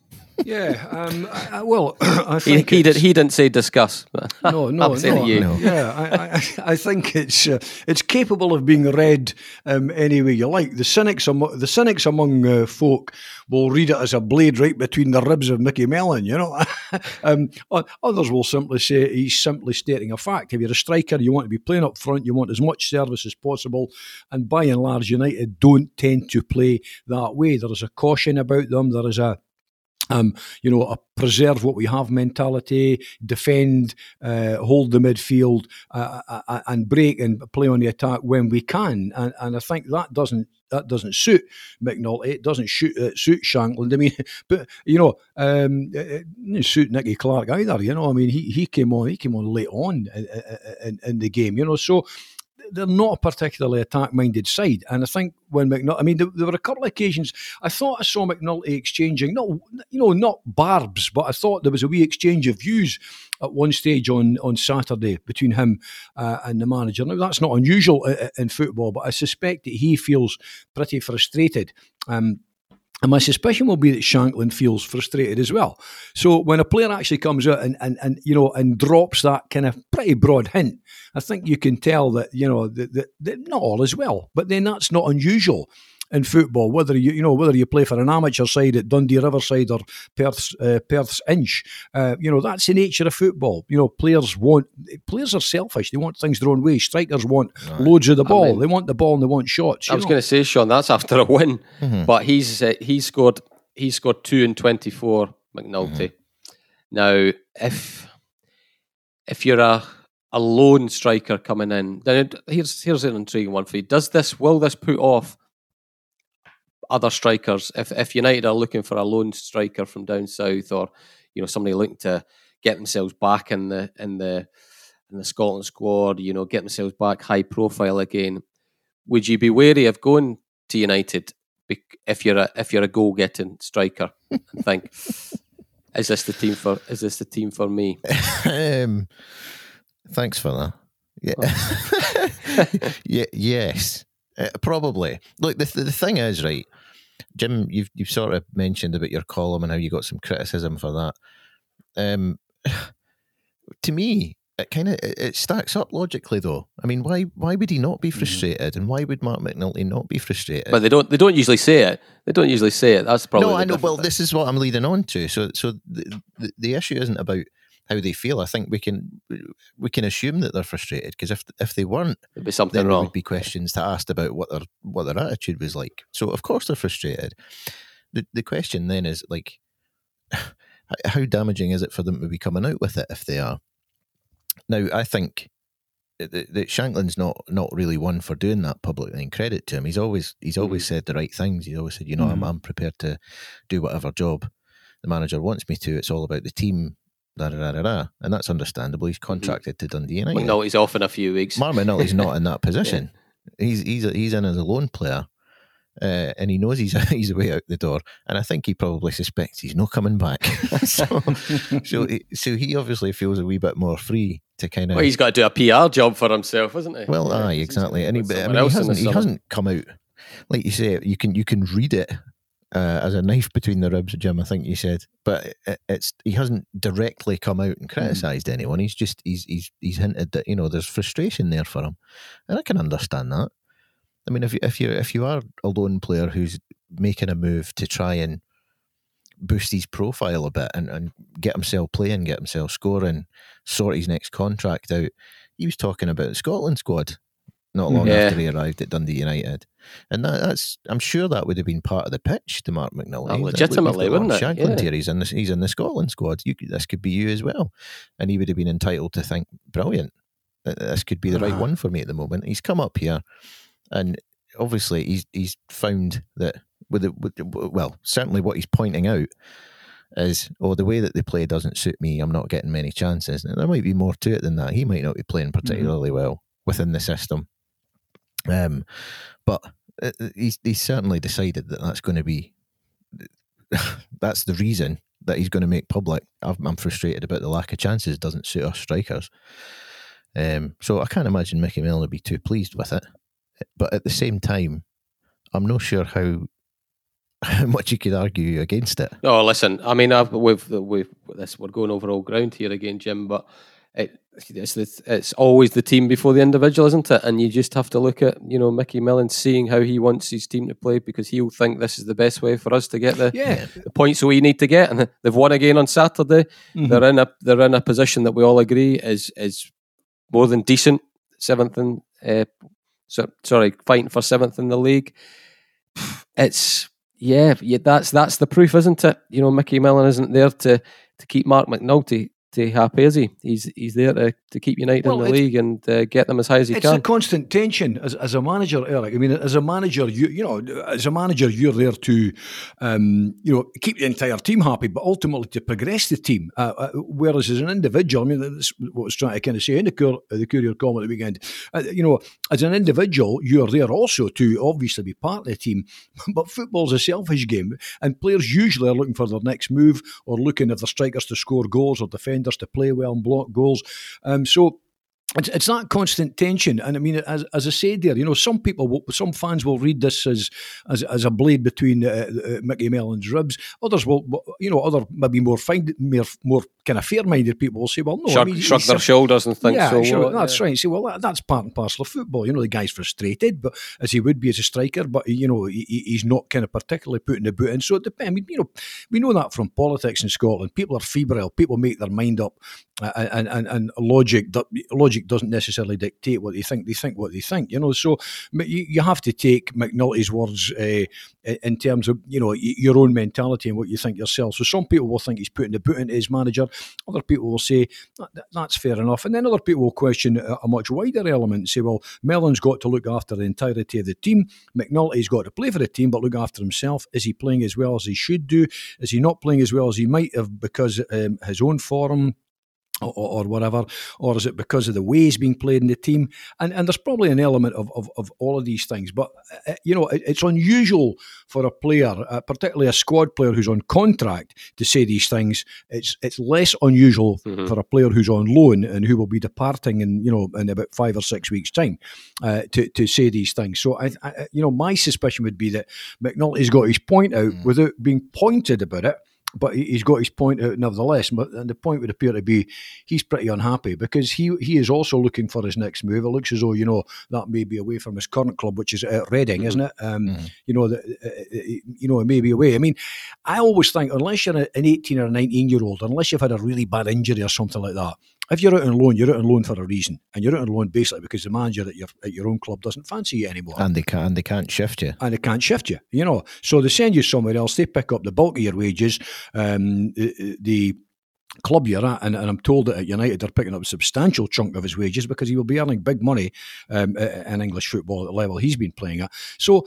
Yeah. Um, I, I, well, *coughs* I he, think he, did, he didn't say discuss. *laughs* no, no, no. you. No. Yeah, I, I, *laughs* I think it's uh, it's capable of being read um, any way you like. The cynics, amo- the cynics among uh, folk will read it as a blade right between the ribs of Micky Mellon. You know, *laughs* um, others will simply say he's simply stating a fact. If you're a striker, you want to be playing up front. You want as much service as possible, and by and large, United don't tend to play that way. There is a caution about them. There is a um, you know, a preserve what we have mentality, defend, uh, hold the midfield, uh, uh, uh, and break and play on the attack when we can. And, and I think that doesn't that doesn't suit McNulty. It doesn't suit, uh, suit Shankland. I mean, *laughs* but you know, um, it it didn't suit Nicky Clark either. You know, I mean, he, he came on he came on late on in, in, in the game. You know, so they're not a particularly attack-minded side, and I think when McNulty, I mean, there, there were a couple of occasions I thought I saw McNulty exchanging, not you know, not barbs, but I thought there was a wee exchange of views at one stage on on Saturday between him uh, and the manager. Now that's not unusual i- i- in football, but I suspect that he feels pretty frustrated. Um, and my suspicion will be that Shankland feels frustrated as well. So when a player actually comes out and, and, and you know and drops that kind of pretty broad hint, I think you can tell that you know that, that, that not all is well. But then that's not unusual in football. Whether you you know whether you play for an amateur side at Dundee Riverside or Perth's uh, Perth's Inch, uh, you know that's the nature of football. You know players want players are selfish. They want things their own way. Strikers want loads of the ball. mean- they want the ball and they want shots. I was going to say, Sean, that's after a win, Mhm. but he's uh, he scored he scored two in twenty four. McNulty. Now, if if you're a a lone striker coming in, then it, here's here's an intriguing one for you. Does this will this put off other strikers? If if United are looking for a lone striker from down south, or you know somebody looking to get themselves back in the in the in the Scotland squad, you know, get themselves back high profile again, would you be wary of going to United if you're a if you're a goal getting striker and think, *laughs* is this the team for is this the team for me? um, thanks for that. Yeah. *laughs* yeah. Yes. Uh, probably. Look, the, the thing is, right, Jim, you've you've sort of mentioned about your column and how you got some criticism for that. Um, *sighs* to me, it kind of it, it stacks up logically, though. I mean, why why would he not be frustrated, and why would Mark McNulty not be frustrated? But they don't they don't usually say it. They don't usually say it. That's probably no, I know. Well, thing. this is what I'm leading on to. So, so the, the the issue isn't about how they feel. I think we can we can assume that they're frustrated because if if they weren't, There'd be something wrong. would be questions to ask about what their what their attitude was like. So, of course, they're frustrated. the The question then is like, *laughs* how damaging is it for them to be coming out with it if they are? Now, I think that Shankland's not not really one for doing that publicly. And credit to him, he's always he's always said the right things. He's always said, you know, I'm Mhm. I'm prepared to do whatever job the manager wants me to. It's all about the team. Da, da, da, da. And that's understandable. He's contracted to Dundee United. McNulty's off in a few weeks. Mark McNulty's not in that *laughs* position. He's he's he's in as a lone player, uh, and he knows he's *laughs* he's away out the door. And I think he probably suspects he's not coming back. *laughs* so, so he, so he obviously feels a wee bit more free to kind of. Well, he's got to do a PR job for himself, isn't he? Well, Yeah, aye, exactly. And he, I mean, he else hasn't he hasn't come out like you say. You can you can read it uh, as a knife between the ribs, Jim. I think you said, but it, it's he hasn't directly come out and criticised anyone. He's just he's he's he's hinted that you know there's frustration there for him, and I can understand that. I mean, if you if you if you are a lone player who's making a move to try and boost his profile a bit and, and get himself playing, get himself scoring, sort his next contract out. He was talking about the Scotland squad not long Yeah. after he arrived at Dundee United, and that, that's I'm sure that would have been part of the pitch to Mark McNulty. Oh, legitimately, wouldn't it? Shankland Yeah. here. He's in the, he's in the Scotland squad. You this could be you as well, and he would have been entitled to think, brilliant. This could be the right Uh-huh. one for me at the moment. He's come up here, and obviously he's he's found that with the, with the well certainly what he's pointing out is oh the way that they play doesn't suit me i'm not getting many chances And there might be more to it than that he might not be playing particularly well within the system um but uh, uh, he's, he's certainly decided that that's going to be *laughs* that's the reason that he's going to make public I'm, frustrated about the lack of chances doesn't suit us strikers um so i can't imagine Micky Mellon would be too pleased with it but at the same time, I'm not sure how *laughs* how much you could argue against it. Oh, listen. I mean, I've, we've we've this. We're going over old ground here again, Jim. But it, it's the, it's always the team before the individual, isn't it? And you just have to look at you know Micky Mellon seeing how he wants his team to play because he'll think this is the best way for us to get the, Yeah. the points we need to get. And *laughs* they've won again on Saturday. Mhm. They're in a they're in a position that we all agree is is more than decent. Seventh in uh, so, sorry, fighting for seventh in the league. *sighs* It's yeah, yeah, that's that's the proof, isn't it? You know, Micky Mellon isn't there to to keep Mark McNulty to happy, is he? He's he's there to, to keep United Well, in the league and uh, get them as high as he It's can. It's a constant tension as, as a manager, Eric. I mean, as a manager, you you know, as a manager, you're there to, um, you know, keep the entire team happy, but ultimately to progress the team. Uh, uh, whereas as an individual, I mean, that's what I was trying to kind of say in the, uh, the Courier comment at the weekend. Uh, you know, as an individual, you're there also to obviously be part of the team. *laughs* But football's a selfish game, and players usually are looking for their next move or looking at their strikers to score goals or defenders to play well and block goals. Um, so it's, it's that constant tension, and I mean, as, as I said there, you know, some people, will, some fans will read this as as, as a blade between uh, uh, Micky Mellon's ribs. Others will, you know, other maybe more find more more kind of fair-minded people will say, well, no, I shrug mean, shrug their shoulders and think yeah, so. sure, what? that's Yeah. right. Say, well, that, that's part and parcel of football. You know, the guy's frustrated, but as he would be as a striker, but you know, he, he- he's not kind of particularly putting the boot in. So it depends. I mean, you know, we know that from politics in Scotland. People are febrile. People make their mind up, uh, and and, and logic logic doesn't necessarily dictate what they think. They think what they think. You know, so you, you have to take McNulty's words uh, in terms of you know your own mentality and what you think yourself. So some people will think he's putting the boot into his manager. Other people will say "That- that- that's fair enough, and then other people will question a, a much wider element and say, well, Mellon's got to look after the entirety of the team. McNulty's got to play for the team, but look after himself. Is he playing as well as he should do? Is he not playing as well as he might have because um, his own form? Or, or whatever, or is it because of the way he's being played in the team? And and there's probably an element of, of, of all of these things. But, uh, you know, it, it's unusual for a player, uh, particularly a squad player who's on contract, to say these things. It's it's less unusual Mhm. for a player who's on loan and who will be departing in, you know, in about five or six weeks' time uh, to, to say these things. So, I, I, you know, my suspicion would be that McNulty's got his point out Mm. without being pointed about it but he- he's got his point out nevertheless. But and the point would appear to be he's pretty unhappy because he he is also looking for his next move. It looks as though you know that may be away from his current club, which is at Reading, isn't it? Um, Mhm. You know that uh, uh, you know it may be away. I mean, I always think unless you're an eighteen or nineteen year old, unless you've had a really bad injury or something like that. If you're out on loan, you're out on loan for a reason, and you're out on loan basically because the manager at your at your own club doesn't fancy you anymore And they can't, they can't shift you. and they can't shift you, you know. So they send you somewhere else. They pick up the bulk of your wages. Um, the, the club you're at, and, and I'm told that at United they're picking up a substantial chunk of his wages because he will be earning big money um, in English football at the level he's been playing at. So.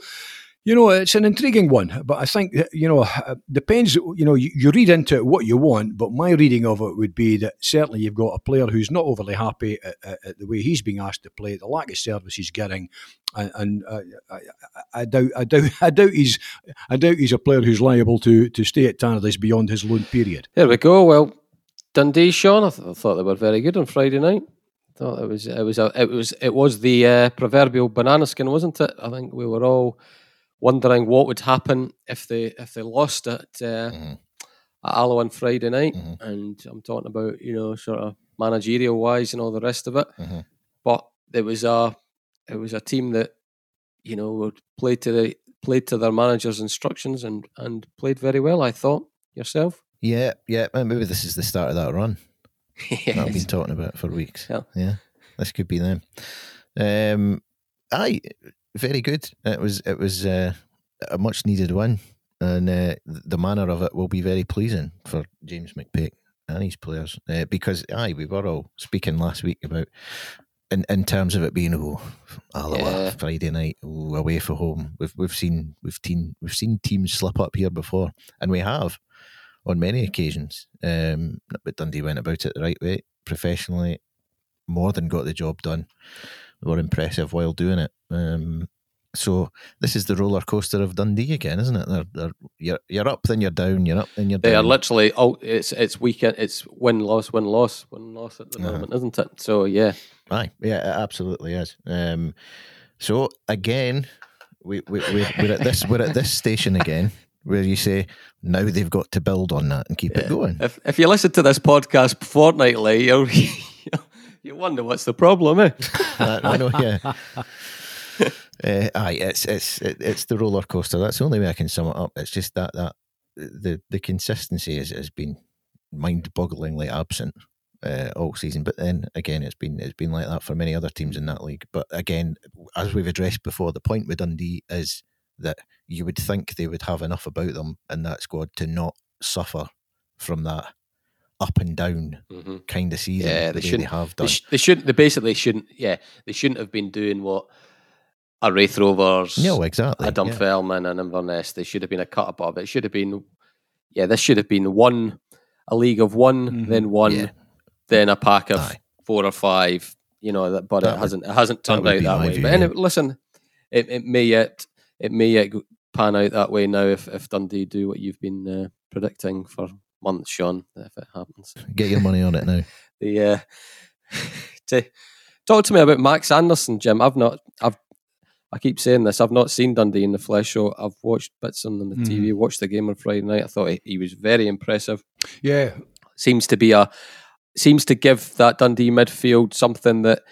You know, it's an intriguing one, but I think you know uh, depends. You know, you, you read into it what you want, but my reading of it would be that certainly you've got a player who's not overly happy at, at, the way he's being asked to play, the lack of service he's getting, and, and uh, I, I, I doubt, I doubt, *laughs* I doubt he's, I doubt he's a player who's liable to to stay at Tannadice beyond his loan period. There we go. Well, Dundee, Sean. I, th- I thought they were very good on Friday night. Thought it was it was a, it was it was the uh, proverbial banana skin, wasn't it? I think we were all wondering what would happen if they if they lost at uh, Mhm. at Alloa on Friday night, Mhm. and I'm talking about you know sort of managerial wise and all the rest of it. Mhm. But it was a it was a team that you know would play to the played to their manager's instructions and and played very well. I thought yourself. Yeah, yeah. Maybe this is the start of that run *laughs* that I've been talking about for weeks. Yeah. this could be them. Um, aye, very good. It was it was uh, a much needed win, and uh, the manner of it will be very pleasing for James McPake and his players uh, because aye, we were all speaking last week about. In, in terms of it being oh Alloa Yeah. Friday night oh, away for home we've we've seen we've seen we've seen teams slip up here before and we have on many occasions. Um, but Dundee went about it the right way, professionally, more than got the job done. Were impressive while doing it. Um, so this is the roller coaster of Dundee again, isn't it? They're, they're, you're you're up, then you're down. You're up, then you're down. They are literally oh, it's it's weekend. It's win loss win loss win loss at the Uh-huh. moment, isn't it? So yeah, Aye, yeah, it absolutely is. Um, so again, we, we, we we're at this we're at this station again. where you say now they've got to build on that and keep Yeah. it going. If if you listen to this podcast fortnightly, you'll *laughs* you wonder what's the problem, eh? *laughs* I, I know, yeah. Uh, *laughs* aye, it's it's it, it's the roller coaster. That's the only way I can sum it up. It's just that that the the consistency has, has been mind-bogglingly absent uh, all season. But then again, it's been it's been like that for many other teams in that league. But again, as we've addressed before, the point with Dundee is that you would think they would have enough about them in that squad to not suffer from that up and down Mm-hmm. kind of season. Yeah, they way shouldn't- have They, done. sh- they shouldn't. They basically shouldn't. Yeah, they shouldn't have been doing what a Raith Rovers, no, exactly. a yeah. Dunfermline, and Inverness. They should have been a cut above. It should have been. Yeah, this should have been one, a league of one, Mhm. then one, Yeah. then a pack of Aye. four or five. You know, that, but That it would- hasn't. It hasn't turned would out that way. view, but yeah. anyway, listen, it, it may yet it may yet go- pan out that way now if, if Dundee do what you've been uh, predicting for months, Sean. If it happens. Get your money on it now. *laughs* the uh, *laughs* to talk to me about Max Anderson, Jim. I've not, I've, I keep saying this. I've not seen Dundee in the flesh, so I've watched bits on the Mhm. TV. Watched the game on Friday night. I thought he, he was very impressive. Yeah, Seems to be a, seems to give that Dundee midfield something that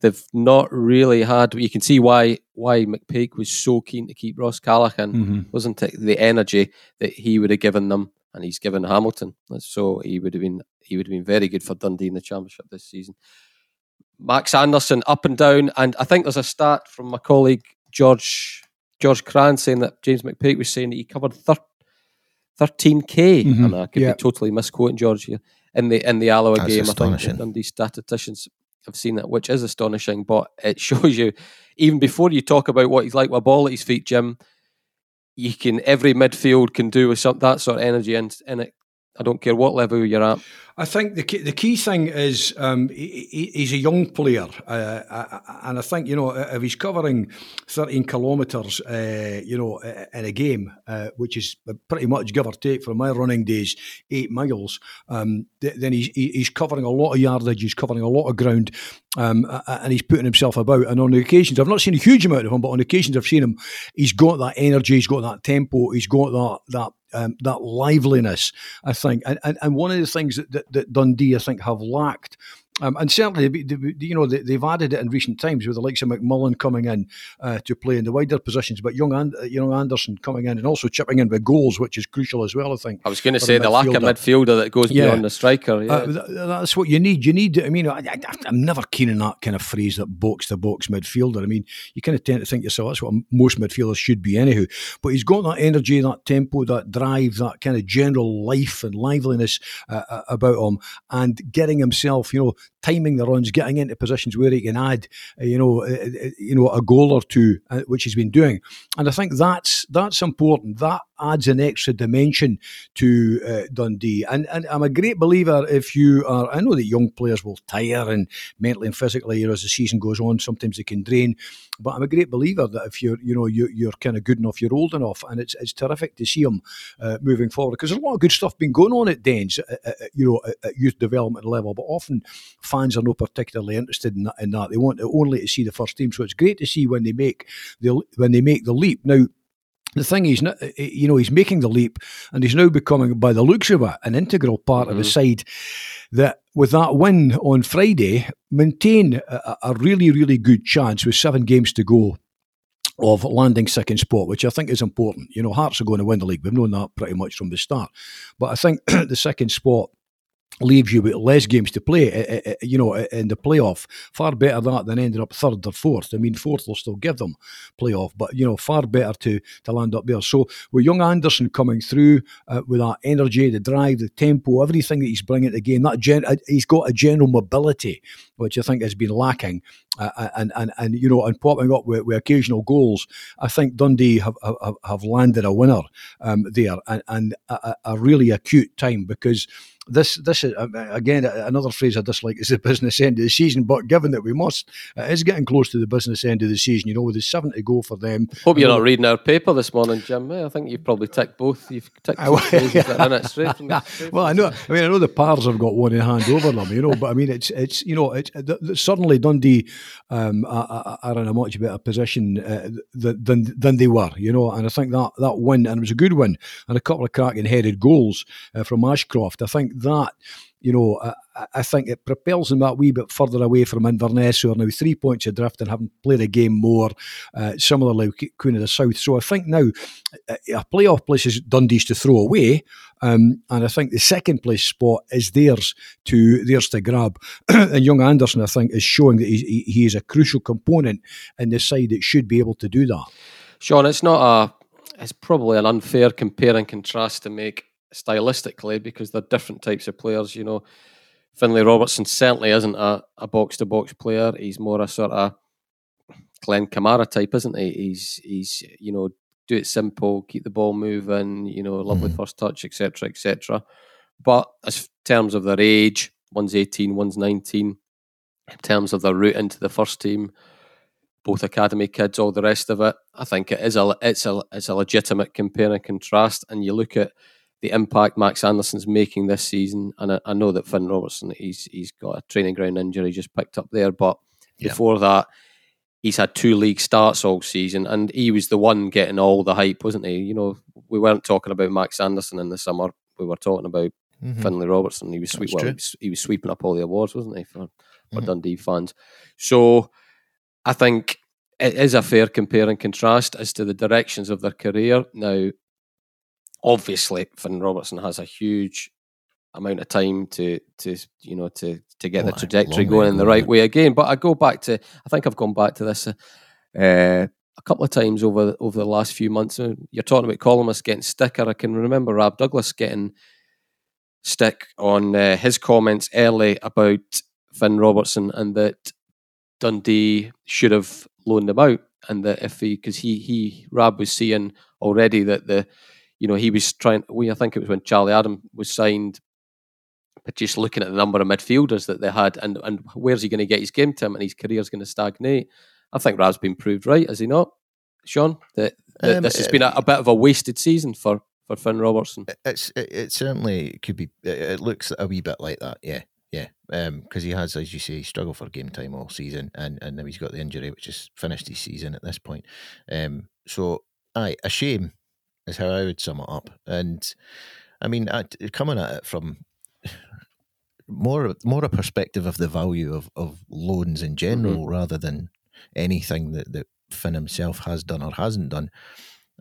they've not really had. You can see why why McPake was so keen to keep Ross Callachan hmm wasn't it the energy that he would have given them and he's given Hamilton so he would have been he would have been very good for Dundee in the championship this season Max Anderson up and down and I think there's a stat from my colleague George George Cran saying that James McPake was saying that he covered 13k Mhm, and I could yeah. be totally misquoting George here in the in the Alloa That's game I think astonishing. Dundee statisticians have seen that which is astonishing but it *laughs* shows you even before you talk about what he's like with a ball at his feet Jim you can every midfield can do with some that sort of energy in, in it. I don't care what level you're at. I think the key, the key thing is um, he, he- he's a young player, uh, uh, and I think you know if he's covering thirteen kilometres, uh, you know, uh, in a game, uh, which is pretty much give or take from my running days, eight miles, um, th- then he's he's covering a lot of yardage, he's covering a lot of ground, um, and he's putting himself about. And on the occasions, I've not seen a huge amount of him, but on occasions I've seen him. He's got that energy, he's got that tempo, he's got that that um, that liveliness, I think. And, and, and one of the things that, that, that Dundee, I think, have lacked. Um, and certainly, you know, they, they've added it in recent times with the likes of McMullan coming in uh, to play in the wider positions, but young, and, you know, Anderson coming in and also chipping in with goals, which is crucial as well. I think. I was going to say the lack of midfielder. that goes Yeah. beyond the striker. Yeah. Uh, that's what you need. You need. I mean, I, I'm never keen on that kind of phrase that box to box midfielder. I mean, you kind of tend to think yourself that's what most midfielders should be, anyhow. But he's got that energy, that tempo, that drive, that kind of general life and liveliness uh, uh, about him, and getting himself, you know, timing the runs, getting into positions where he can add, uh, you know, uh, uh, you know, a goal or two, uh, which he's been doing. And I think that's that's important. That adds an extra dimension to uh, Dundee. And, and I'm a great believer if you are, I know that young players will tire and mentally and physically, you know, as the season goes on, sometimes they can drain. But I'm a great believer that if you're, you know, you, you're kind of good enough, you're old enough, and it's it's terrific to see them uh, moving forward because there's a lot of good stuff been going on at Dens, uh, uh, you know, at, at youth development level. But often fans are not particularly interested in that, in that. They want only to see the first team. So it's great to see when they make the when they make the leap. Now the thing is, eh, eh, you know, he's making the leap and he's now becoming, by the looks of it, an integral part of the mm-hmm. side that, with that win on Friday, maintain a, a really, really good chance with seven games to go of landing second spot, which I think is important. You know, Hearts are going to win the league. We've known that pretty much from the start. But I think *clears throat* the second spot leaves you with less games to play, eh, eh, eh, you know, in the playoff. Far better that than ending up third or fourth. I mean, fourth will still give them playoff, but you know, far better to to land up there. So with young Anderson coming through uh, with that energy, the drive, the tempo, everything that he's bringing to the game, that gen- uh, he's got a general mobility, which I think has been lacking, uh, and and and you know, and popping up with, with occasional goals. I think Dundee have have, have landed a winner um, there, and, and a a really acute time because this this is again another phrase I dislike is the business end of the season. But given that we must, it is getting close to the business end of the season. You know, with the seven to go for them. Hope you're not reading our paper this morning, Jim. I think you've probably ticked both. You've ticked both phrases in it straight. From the, straight well, I know. I mean, I know the Pars have got one in hand over them. You know, but I mean, it's it's you know, it's suddenly Dundee um, are, are, in a much better position uh, than than they were. You know, and I think that that win and it was a good win and a couple of cracking headed goals uh, from Ashcroft. I think that you know, I, I, think it propels them that wee bit further away from Inverness, who are now three points adrift and haven't played a game more, uh, similarly Queen of the South. So I think now a playoff place is Dundee's to throw away, um, and I think the second place spot is theirs to theirs to grab. *clears throat* and young Anderson, I think, is showing that he, he is a crucial component in the side that should be able to do that. Sean, it's not a. It's probably an unfair compare and contrast to make stylistically because they're different types of players. You know, Finlay Robertson certainly isn't a box to box player. He's more a sort of Glenn Kamara type, isn't he? He's he's you know do it simple, keep the ball moving. You know, lovely mm. first touch, etc., etc. But as terms of their age, one's eighteen, one's nineteen. In terms of their route into the first team, both academy kids, all the rest of it, I think it is a it's a it's a legitimate compare and contrast. And you look at the impact Max Anderson's making this season, and I, I, know that Finn Robertson he's he's got a training ground injury just picked up there, but yeah. before that, he's had two league starts all season, and he was the one getting all the hype, wasn't he? You know, we weren't talking about Max Anderson in the summer; we were talking about mm-hmm. Finlay Robertson. He was sweep, well, he, was, he was sweeping up all the awards, wasn't he, for, for mm-hmm. Dundee fans? So, I think it is a fair compare and contrast as to the directions of their career. Now, obviously Finn Robertson has a huge amount of time to to you know to to get the trajectory going in the right way again. But I go back to I think I've gone back to this uh, uh, a couple of times over over the last few months. Uh, you're talking about columnists getting sticker. I can remember Rab Douglas getting stick on uh, his comments early about Finn Robertson and that Dundee should have loaned him out and that if he because he he Rab was seeing already that the you know, he was trying. We I think it was when Charlie Adam was signed. But just looking at the number of midfielders that they had, and and where's he going to get his game time, and his career's going to stagnate. I think Rab's been proved right, has he not, Sean? That, that um, this has been a, a, bit of a wasted season for for Finn Robertson. It's it, it certainly could be. It, looks a wee bit like that, yeah. Yeah, because um, he has, as you say, struggled for game time all season, and, and now he's got the injury, which has finished his season at this point. Um, so, aye, a shame is how I would sum it up. And I mean, coming at it from *sighs* more more a perspective of the value of, of loans in general mm-hmm. rather than anything that, that Finn himself has done or hasn't done.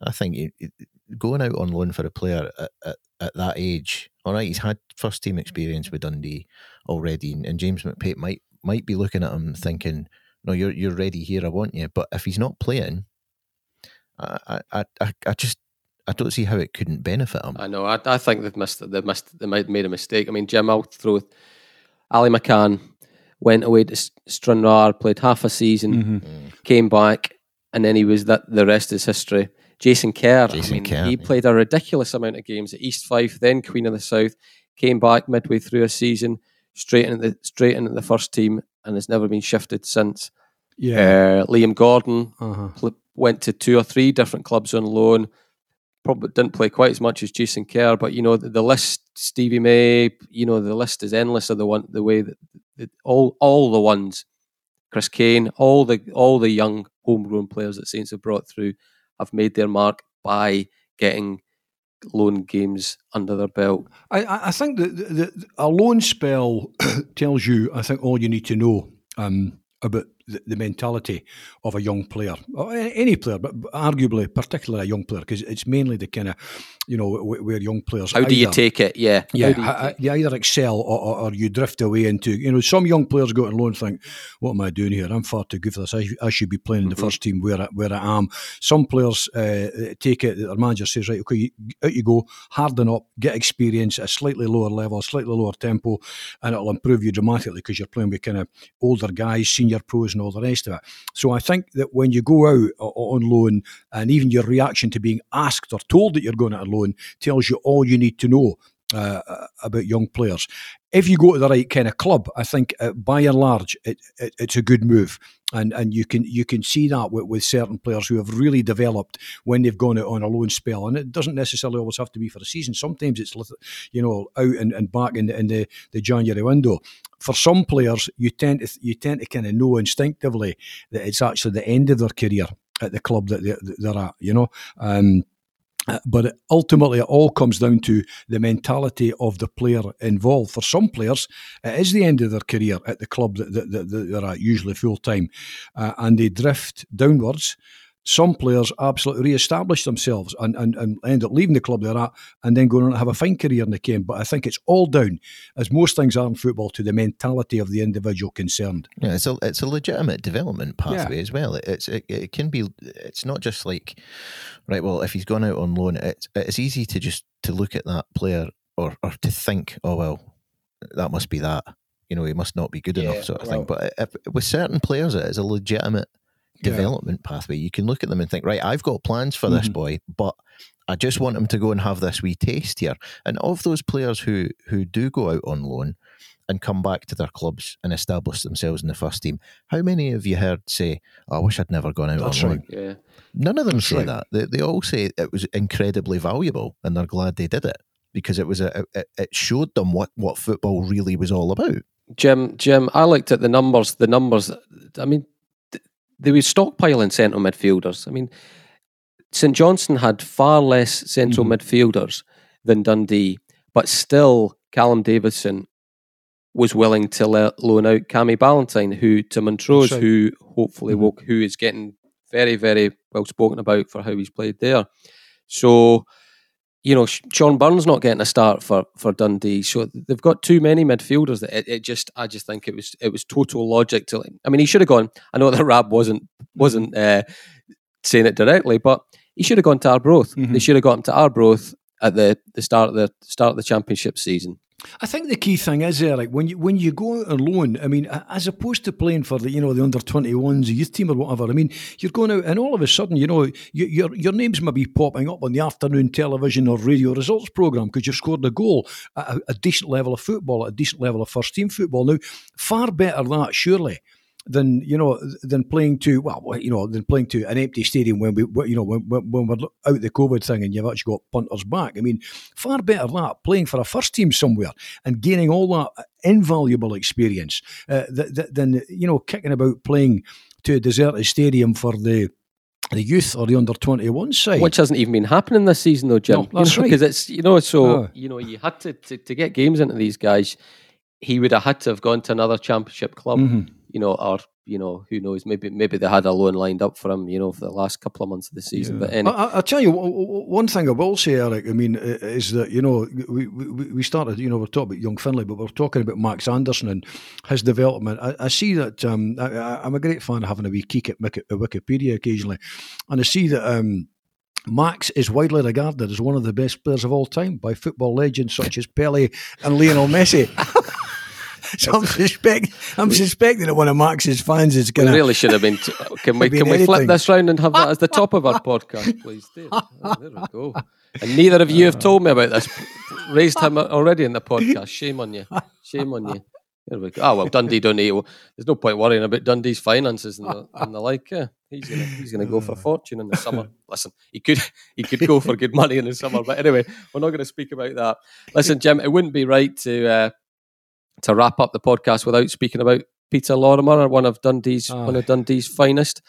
I think going out on loan for a player at, at, at, that age, all right, he's had first team experience with Dundee already, and, and James McPake might might be looking at him thinking, "No, you're you're ready here. I want you." But if he's not playing, I I I, I just I don't see how it couldn't benefit them. I know. I, I think they've missed. They've missed. They might made a mistake. I mean, Jim, I'll throw Ali McCann went away to Stranraer, played half a season, mm-hmm. Mm. came back, and then he was that. The rest is history. Jason Kerr. Jason I mean, Kerr, he yeah. played a ridiculous amount of games at East Fife, then Queen of the South. Came back midway through a season, straight into the straight into the first team, and has never been shifted since. Yeah. Uh, Liam Gordon uh-huh. pl- went to two or three different clubs on loan probably didn't play quite as much as Jason Kerr, but you know the, the, list, Stevie May, you know the list is endless of the one the way that, all all the ones, Chris Kane, all the all the young homegrown players that Saints have brought through have made their mark by getting loan games under their belt. I, I think that a loan spell *coughs* tells you, I think, all you need to know um, about the, the, mentality of a young player, or any player, but arguably, particularly a young player, because it's mainly the kind of, you know, where young players. How do you take it? Yeah, yeah. You, I, you, either excel or, or, or, you drift away into, you know, some young players go to loan and think, "What am I doing here? I'm far too good for this. I, I should be playing in the mm-hmm. first team where I, where I am." Some players uh, take it. Their manager says, "Right, okay, out you go, harden up, get experience at a slightly lower level, slightly lower tempo, and it'll improve you dramatically because you're playing with kind of older guys, senior pros." And all the rest of it. So I think that when you go out on loan and even your reaction to being asked or told that you're going out on loan tells you all you need to know uh, about young players. If you go to the right kind of club, I think uh, by and large it, it, it's a good move, and and you can you can see that with, with certain players who have really developed when they've gone out on a loan spell, and it doesn't necessarily always have to be for a season. Sometimes it's you know out and, and back in, the, in the, the January window. For some players, you tend to you tend to kind of know instinctively that it's actually the end of their career at the club that they're at. You know. Um, but ultimately, it all comes down to the mentality of the player involved. For some players, it is the end of their career at the club that, that, that they're at, usually full time, uh, and they drift downwards some players absolutely re-establish themselves and, and, and end up leaving the club they're at and then going on to have a fine career in the game. But I think it's all down, as most things are in football, to the mentality of the individual concerned. Yeah, it's a it's a legitimate development pathway yeah. as well. It's it, it can be. It's not just like right. Well, if he's gone out on loan, it's it's easy to just to look at that player or or to think, oh well, that must be that. You know, he must not be good yeah, enough, sort of well, thing. But if, with certain players, it is a legitimate development yeah. pathway. You can look at them and think, right, I've got plans for mm-hmm. this boy, but I just want him to go and have this wee taste here. And of those players who who do go out on loan and come back to their clubs and establish themselves in the first team, how many of you heard say, oh, "I wish I'd never gone out That's on right. loan"? Yeah. None of them That's say right. that. They, they all say it was incredibly valuable, and they're glad they did it because it was a it, it showed them what what football really was all about. Jim, Jim, I looked at the numbers. The numbers. I mean, they were stockpiling central midfielders. I mean, St Johnstone had far less central mm-hmm. midfielders than Dundee, but still Callum Davidson was willing to let, loan out Cammy Ballantyne, who to Montrose, right. who hopefully mm-hmm. will, who is getting very, very well spoken about for how he's played there. So you know, Sean Burns not getting a start for for Dundee. So they've got too many midfielders that it, it just I just think it was it was total logic to. I mean, he should have gone. I know that *laughs* Rab wasn't wasn't uh, saying it directly, but he should have gone to Arbroath. Mm-hmm. They should have got him to Arbroath at the, the start of the start of the championship season. I think the key thing is there, like when you when you go out alone. I mean, as opposed to playing for the you know the under twenty ones, youth team or whatever. I mean, you're going out and all of a sudden, you know, you, your your names may be popping up on the afternoon television or radio results program because you've scored a goal at a, a decent level of football, at a decent level of first team football. Now, far better that surely than you know than playing to well you know than playing to an empty stadium when we you know when, when we're out the COVID thing and you've actually got punters back. I mean, far better that playing for a first team somewhere and gaining all that invaluable experience uh, than you know kicking about playing to a deserted stadium for the the youth or the under 21 side. Which hasn't even been happening this season, though, Jim. No, that's right. Because it's, you know, so, oh. you know, you had to, to, to, get games into these guys, he would have had to have gone to another championship club. Mm-hmm you know, or you know, who knows? Maybe maybe they had a loan lined up for him, you know, for the last couple of months of the season. Yeah. But anyway. I, will tell you one thing I will say, Eric. I mean, is that you know we, we, we started, you know, we're talking about young Finlay, but we're talking about Max Anderson and his development. I, I see that um, I, am a great fan of having a wee kick at Wikipedia occasionally, and I see that. Um, Max is widely regarded as one of the best players of all time by football legends such as Pele and Lionel Messi. *laughs* *laughs* so I'm suspect I'm suspecting that one of Max's fans is going to. really should have been. T- *laughs* can we can we flip this round and have that as the top of our *laughs* podcast, please? There, oh, there we go. And neither of you have told me about this. Raised him already in the podcast. Shame on you. Shame on you. There we go. Oh well, Dundee don't need. There's no point worrying about Dundee's finances and the, and the like. Yeah, he's gonna he's gonna go for a fortune in the summer. Listen, he could he could go for good money in the summer, but anyway, we're not going to speak about that. Listen, Jim, it wouldn't be right to uh, to wrap up the podcast without speaking about Peter Lorimer, one of Dundee's oh. one of Dundee's finest.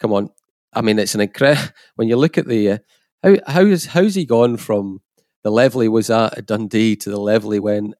Come on, I mean it's an incredible *laughs* when you look at the uh, how how is how's he gone from the level he was at at Dundee to the level he went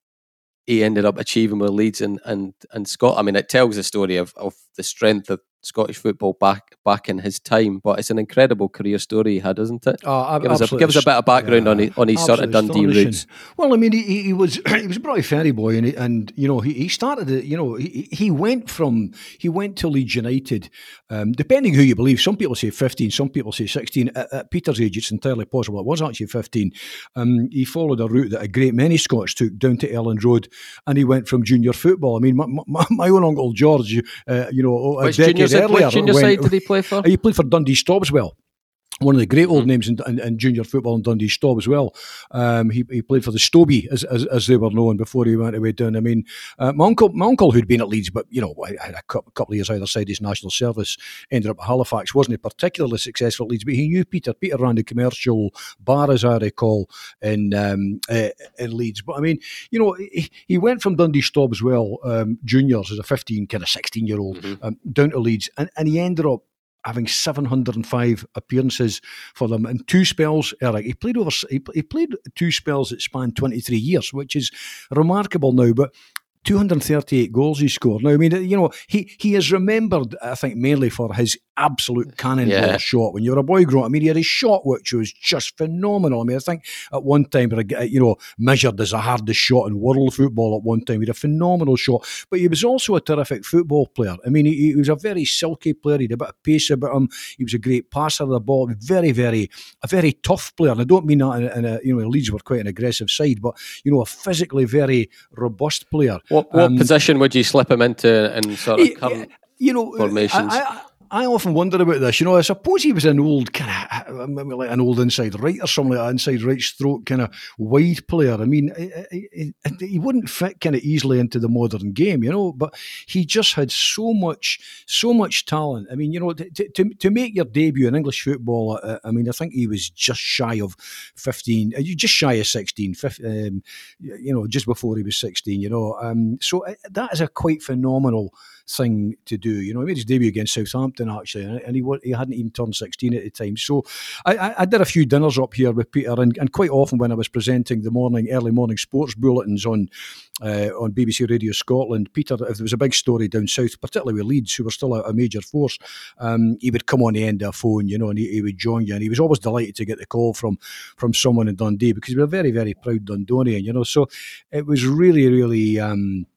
he ended up achieving with Leeds and and and Scott. I mean, it tells the story of, of the strength of Scottish football back back in his time. But it's an incredible career story he had, isn't it? Oh, give, us a, give us a bit of background yeah, on his, on his sort of Dundee roots. Well, I mean, he, he was *clears throat* he was a Broughty Ferry boy, and he, and you know he, he started. it. You know, he, he went from he went to Leeds United. Um, depending who you believe, some people say fifteen, some people say sixteen. At, at Peter's age, it's entirely possible it was actually fifteen. Um, he followed a route that a great many Scots took down to Elland Road, and he went from junior football. I mean, my, my, *laughs* my own uncle George, uh, you know, Which a earlier, which junior side did he play for? Oh, he played for Dundee Stobswell. One of the great old names in, in, in junior football in Dundee Stobswell. Um, he, he played for the Stobie, as, as, as they were known before he went away down. I mean, uh, my uncle, my uncle who'd been at Leeds, but you know, had a couple of years either side his national service, ended up at Halifax. wasn't particularly successful at Leeds, but he knew Peter. Peter ran the commercial bar, as I recall, in um, uh, in Leeds. But I mean, you know, he, he went from Dundee Stobswell, um, juniors as a fifteen, kind of sixteen year old, Mhm. um, down to Leeds, and, and he ended up having 705 appearances for them in two spells. Eric, he played over. He, played two spells that spanned 23 years, which is remarkable now. But 238 goals he scored. Now, I mean, you know, he he is remembered, I think, mainly for his absolute cannonball Yeah. shot. When you were a boy growing up, I mean, he had a shot which was just phenomenal. I mean, I think at one time, you know, measured as the hardest shot in world football at one time. He had a phenomenal shot, but he was also a terrific football player. I mean, he, he was a very silky player. He had a bit of pace about him. He was a great passer of the ball. Very, very, a very tough player. And I don't mean that in a, in a you know, Leeds were quite an aggressive side, but, you know, a physically very robust player. What what Um, position would you slip him into in sort of He- you know, formations. I, I, I often wonder about this. You know, I suppose he was an old kind of maybe like an old inside right or something like that, inside right stroke kind of wide player. I mean, he, he- he wouldn't fit kind of easily into the modern game, you know. But he just had so much, so much talent. I mean, you know, to to, to make your debut in English football, uh, I mean, I think he was just shy of fifteen, uh, just shy of sixteen. fif- Um, you know, just before he was sixteen. You know, um, so uh, that is a quite phenomenal thing to do. You know, he made his debut against Southampton actually, and he he hadn't even turned sixteen at the time. So I, I, I did a few dinners up here with Peter, and, and quite often when I was presenting the morning early morning sports bulletins on uh, on BBC Radio Scotland, Peter, if there was a big story down south, particularly with Leeds, who were still a, a major force, um, he would come on the end of a phone, you know, and he, he would join you, and he was always delighted to get the call from from someone in Dundee because we were very very proud Dundonian, you know. So it was really really. Um,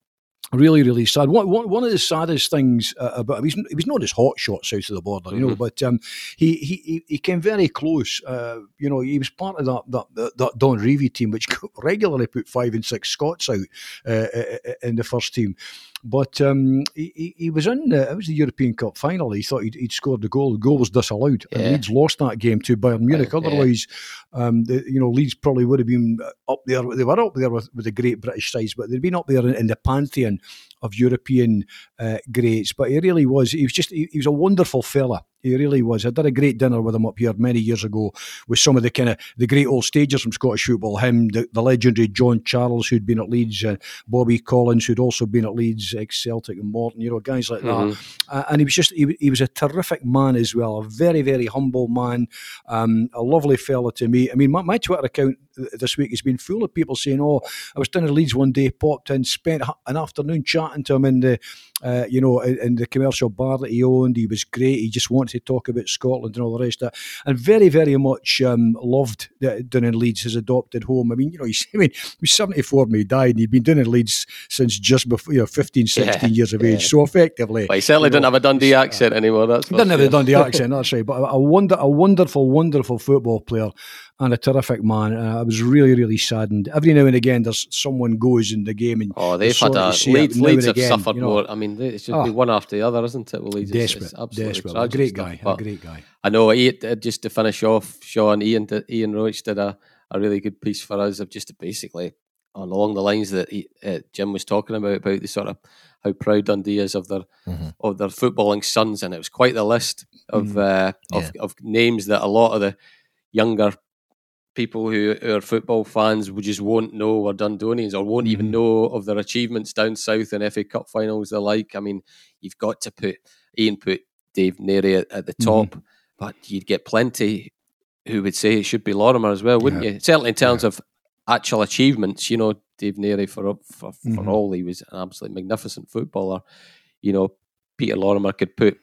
Really, really sad. One, one, one of the saddest things uh, about him, he's, he was known as hot shot south of the border, you know, Mhm. but um, he, he he- came very close. Uh, you know, he was part of that that, that, Don Revie team, which *laughs* regularly put five and six Scots out uh, uh, in the first team. But um, he, he- was in the, it was the European Cup final. He thought he'd, he'd scored the goal. The goal was disallowed, and Leeds lost that game to Bayern Munich. Right, yeah. Otherwise, um, the, you know, Leeds probably would have been up there. They were up there with, with the great British sides, but they'd been up there in, in the pantheon of European uh, greats. But he really was. He was just. He, he was a wonderful fella. He really was. I did a great dinner with him up here many years ago with some of the kind of the great old stagers from Scottish football. Him, the, the legendary John Charles, who'd been at Leeds, uh, Bobby Collins, who'd also been at Leeds, ex Celtic and Morton. You know, guys like that. Mhm. Uh, and he was just he, he was a terrific man as well a very very humble man um, a lovely fella to meet I mean my, my Twitter account this week has been full of people saying oh I was down in Leeds one day popped in spent an afternoon chatting to him in the uh, you know in, in the commercial bar that he owned he was great he just wanted to talk about Scotland and all the rest of it and very very much um, loved down in Leeds his adopted home I mean you know he's *laughs* I mean he was 74 when he died and he'd been down in Leeds since just before you know 15 16 Yeah, years of yeah. age so effectively But he certainly you didn't have a Dundee uh, accent anymore. That's he doesn't have the sure. Dundee *laughs* accent, that's right. But a, a wonder, a wonderful, wonderful football player and a terrific man. Uh, I was really, really saddened. Every now and again, there's someone goes in the game and Oh, they've had a to see it Leeds. now Leeds and have again, suffered you know. more. I mean, they- it should be Ah. one after the other, isn't it? With Leeds, It's- desperate, it's absolutely desperate. A great stuff. guy, a great guy. I know. Ian, uh, just to finish off, Sean, Ian, Ian Roach did a, a really good piece for us of just basically on along the lines that he, uh, Jim was talking about about the sort of how proud Dundee is of their Mhm. of their footballing sons, and it was quite the list of Mhm. uh, of, of names that a lot of the younger people who are football fans would just won't know were Dundonians or won't even Mhm. know of their achievements down south in FA Cup finals. The like, I mean, you've got to put Ian put Dave Narey at, at the Mhm. top, but you'd get plenty who would say it should be Lorimer as well, wouldn't Yeah. you? Certainly in terms of actual achievements, you know, Dave Narey for for, for Mhm. all he was an absolutely magnificent footballer. You know, Peter Lorimer could put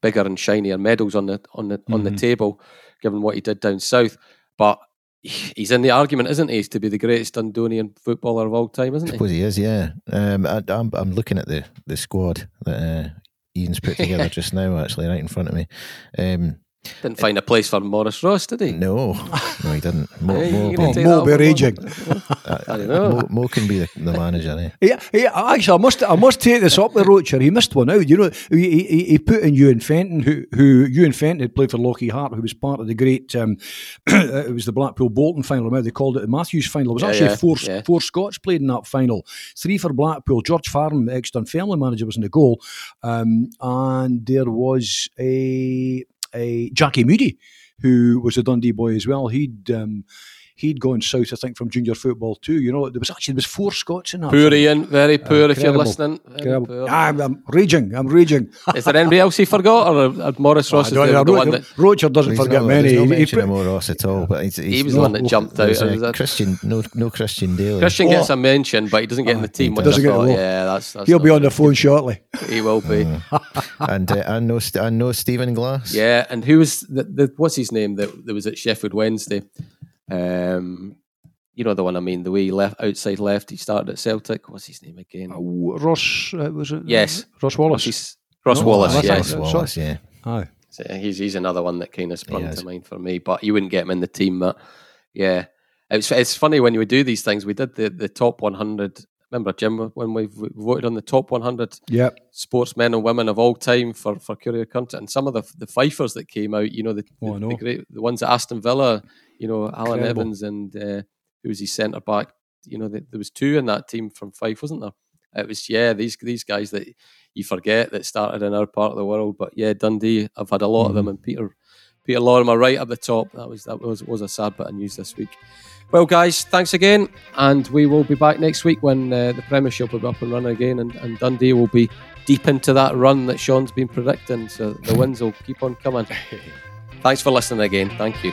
bigger and shinier medals on the on the on the Mhm. table, given what he did down south. But he's in the argument, isn't he, to be the greatest Dundonian footballer of all time, isn't he? suppose he is, yeah. Um, I, I'm I'm looking at the the squad that uh, Ian's put *laughs* together just now, actually, right in front of me. Um, Didn't find a place for Maurice Ross, did he? No, no, he didn't. *laughs* Mo, Hey, Mo, you Mo, gonna take Mo that be over? raging. I don't know. Mo, Mo can be the, the manager. Eh? Yeah, yeah. Actually, I must, I must take this up with Rocher. He missed one out. You know, he, he, he put in Ewan Fenton, who, who Ewan Fenton had played for Lochee Harp, who was part of the great. Um, *clears throat* it was the Blackpool Bolton final. Now they called it the Matthews final. It was Yeah, actually yeah, four, yeah. four Scots played in that final. Three for Blackpool. George Farnham, the ex-Dunfermline manager, was in the goal, um, and there was a a Jackie Mudie, who was a Dundee boy as well. He'd. Um, He'd gone south, I think, from junior football too. You know, there was actually there was four Scots in that. Poor final. Ian, very poor if you're listening. Very Incredible. I'm, I'm raging. I'm raging. *laughs* Is there anybody else he forgot, or uh, Maurice Ross is the, don't- the Ro- one that Roger doesn't He's forget not, many. There's no He- he mention put- of Mo Ross at all. But he's, he's he was the one that jumped out? there's, or uh, Christian, no, no Christian Dailly. Christian Oh. gets a mention, but he doesn't get in the team. which doesn't get thought, yeah, that's, that's He'll be on the phone shortly. He will be. *laughs* and uh, I know I know Stephen Glass. Yeah, and who was the, the what's his name that, that was at Sheffield Wednesday? Um, you know the one I mean, the way he left outside left. He started at Celtic. What's his name again? Ross, uh, was it? Yes. Ross Wallace. his- Ross No, Wallace. that's Yeah. Ross Wallace, yeah. Aye. So he's he's another one that kind of sprung to mind for me. But you wouldn't get him in the team. But yeah, it's it's funny when you do these things. We did the the top 100. Remember Jim when we voted on the top 100 Yep. sportsmen and women of all time for for Courier Country, and some of the the fifers that came out. You know the Oh, the, know. the great the ones at Aston Villa. You know Alan Incredible. Evans and uh, who was his centre back. You know there was two in that team from Fife, wasn't there? It was yeah these these guys that you forget that started in our part of the world. But yeah, Dundee, I've had a lot of Mm-hmm. them, and Peter Peter Lorimer right at the top. That was that was was a sad bit of news this week. Well, guys, thanks again, and we will be back next week when uh, the Premiership will be up and running again, and, and Dundee will be deep into that run that Sean's been predicting. So the wins will keep on coming. *laughs* Thanks for listening again. Thank you.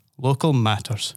Local matters.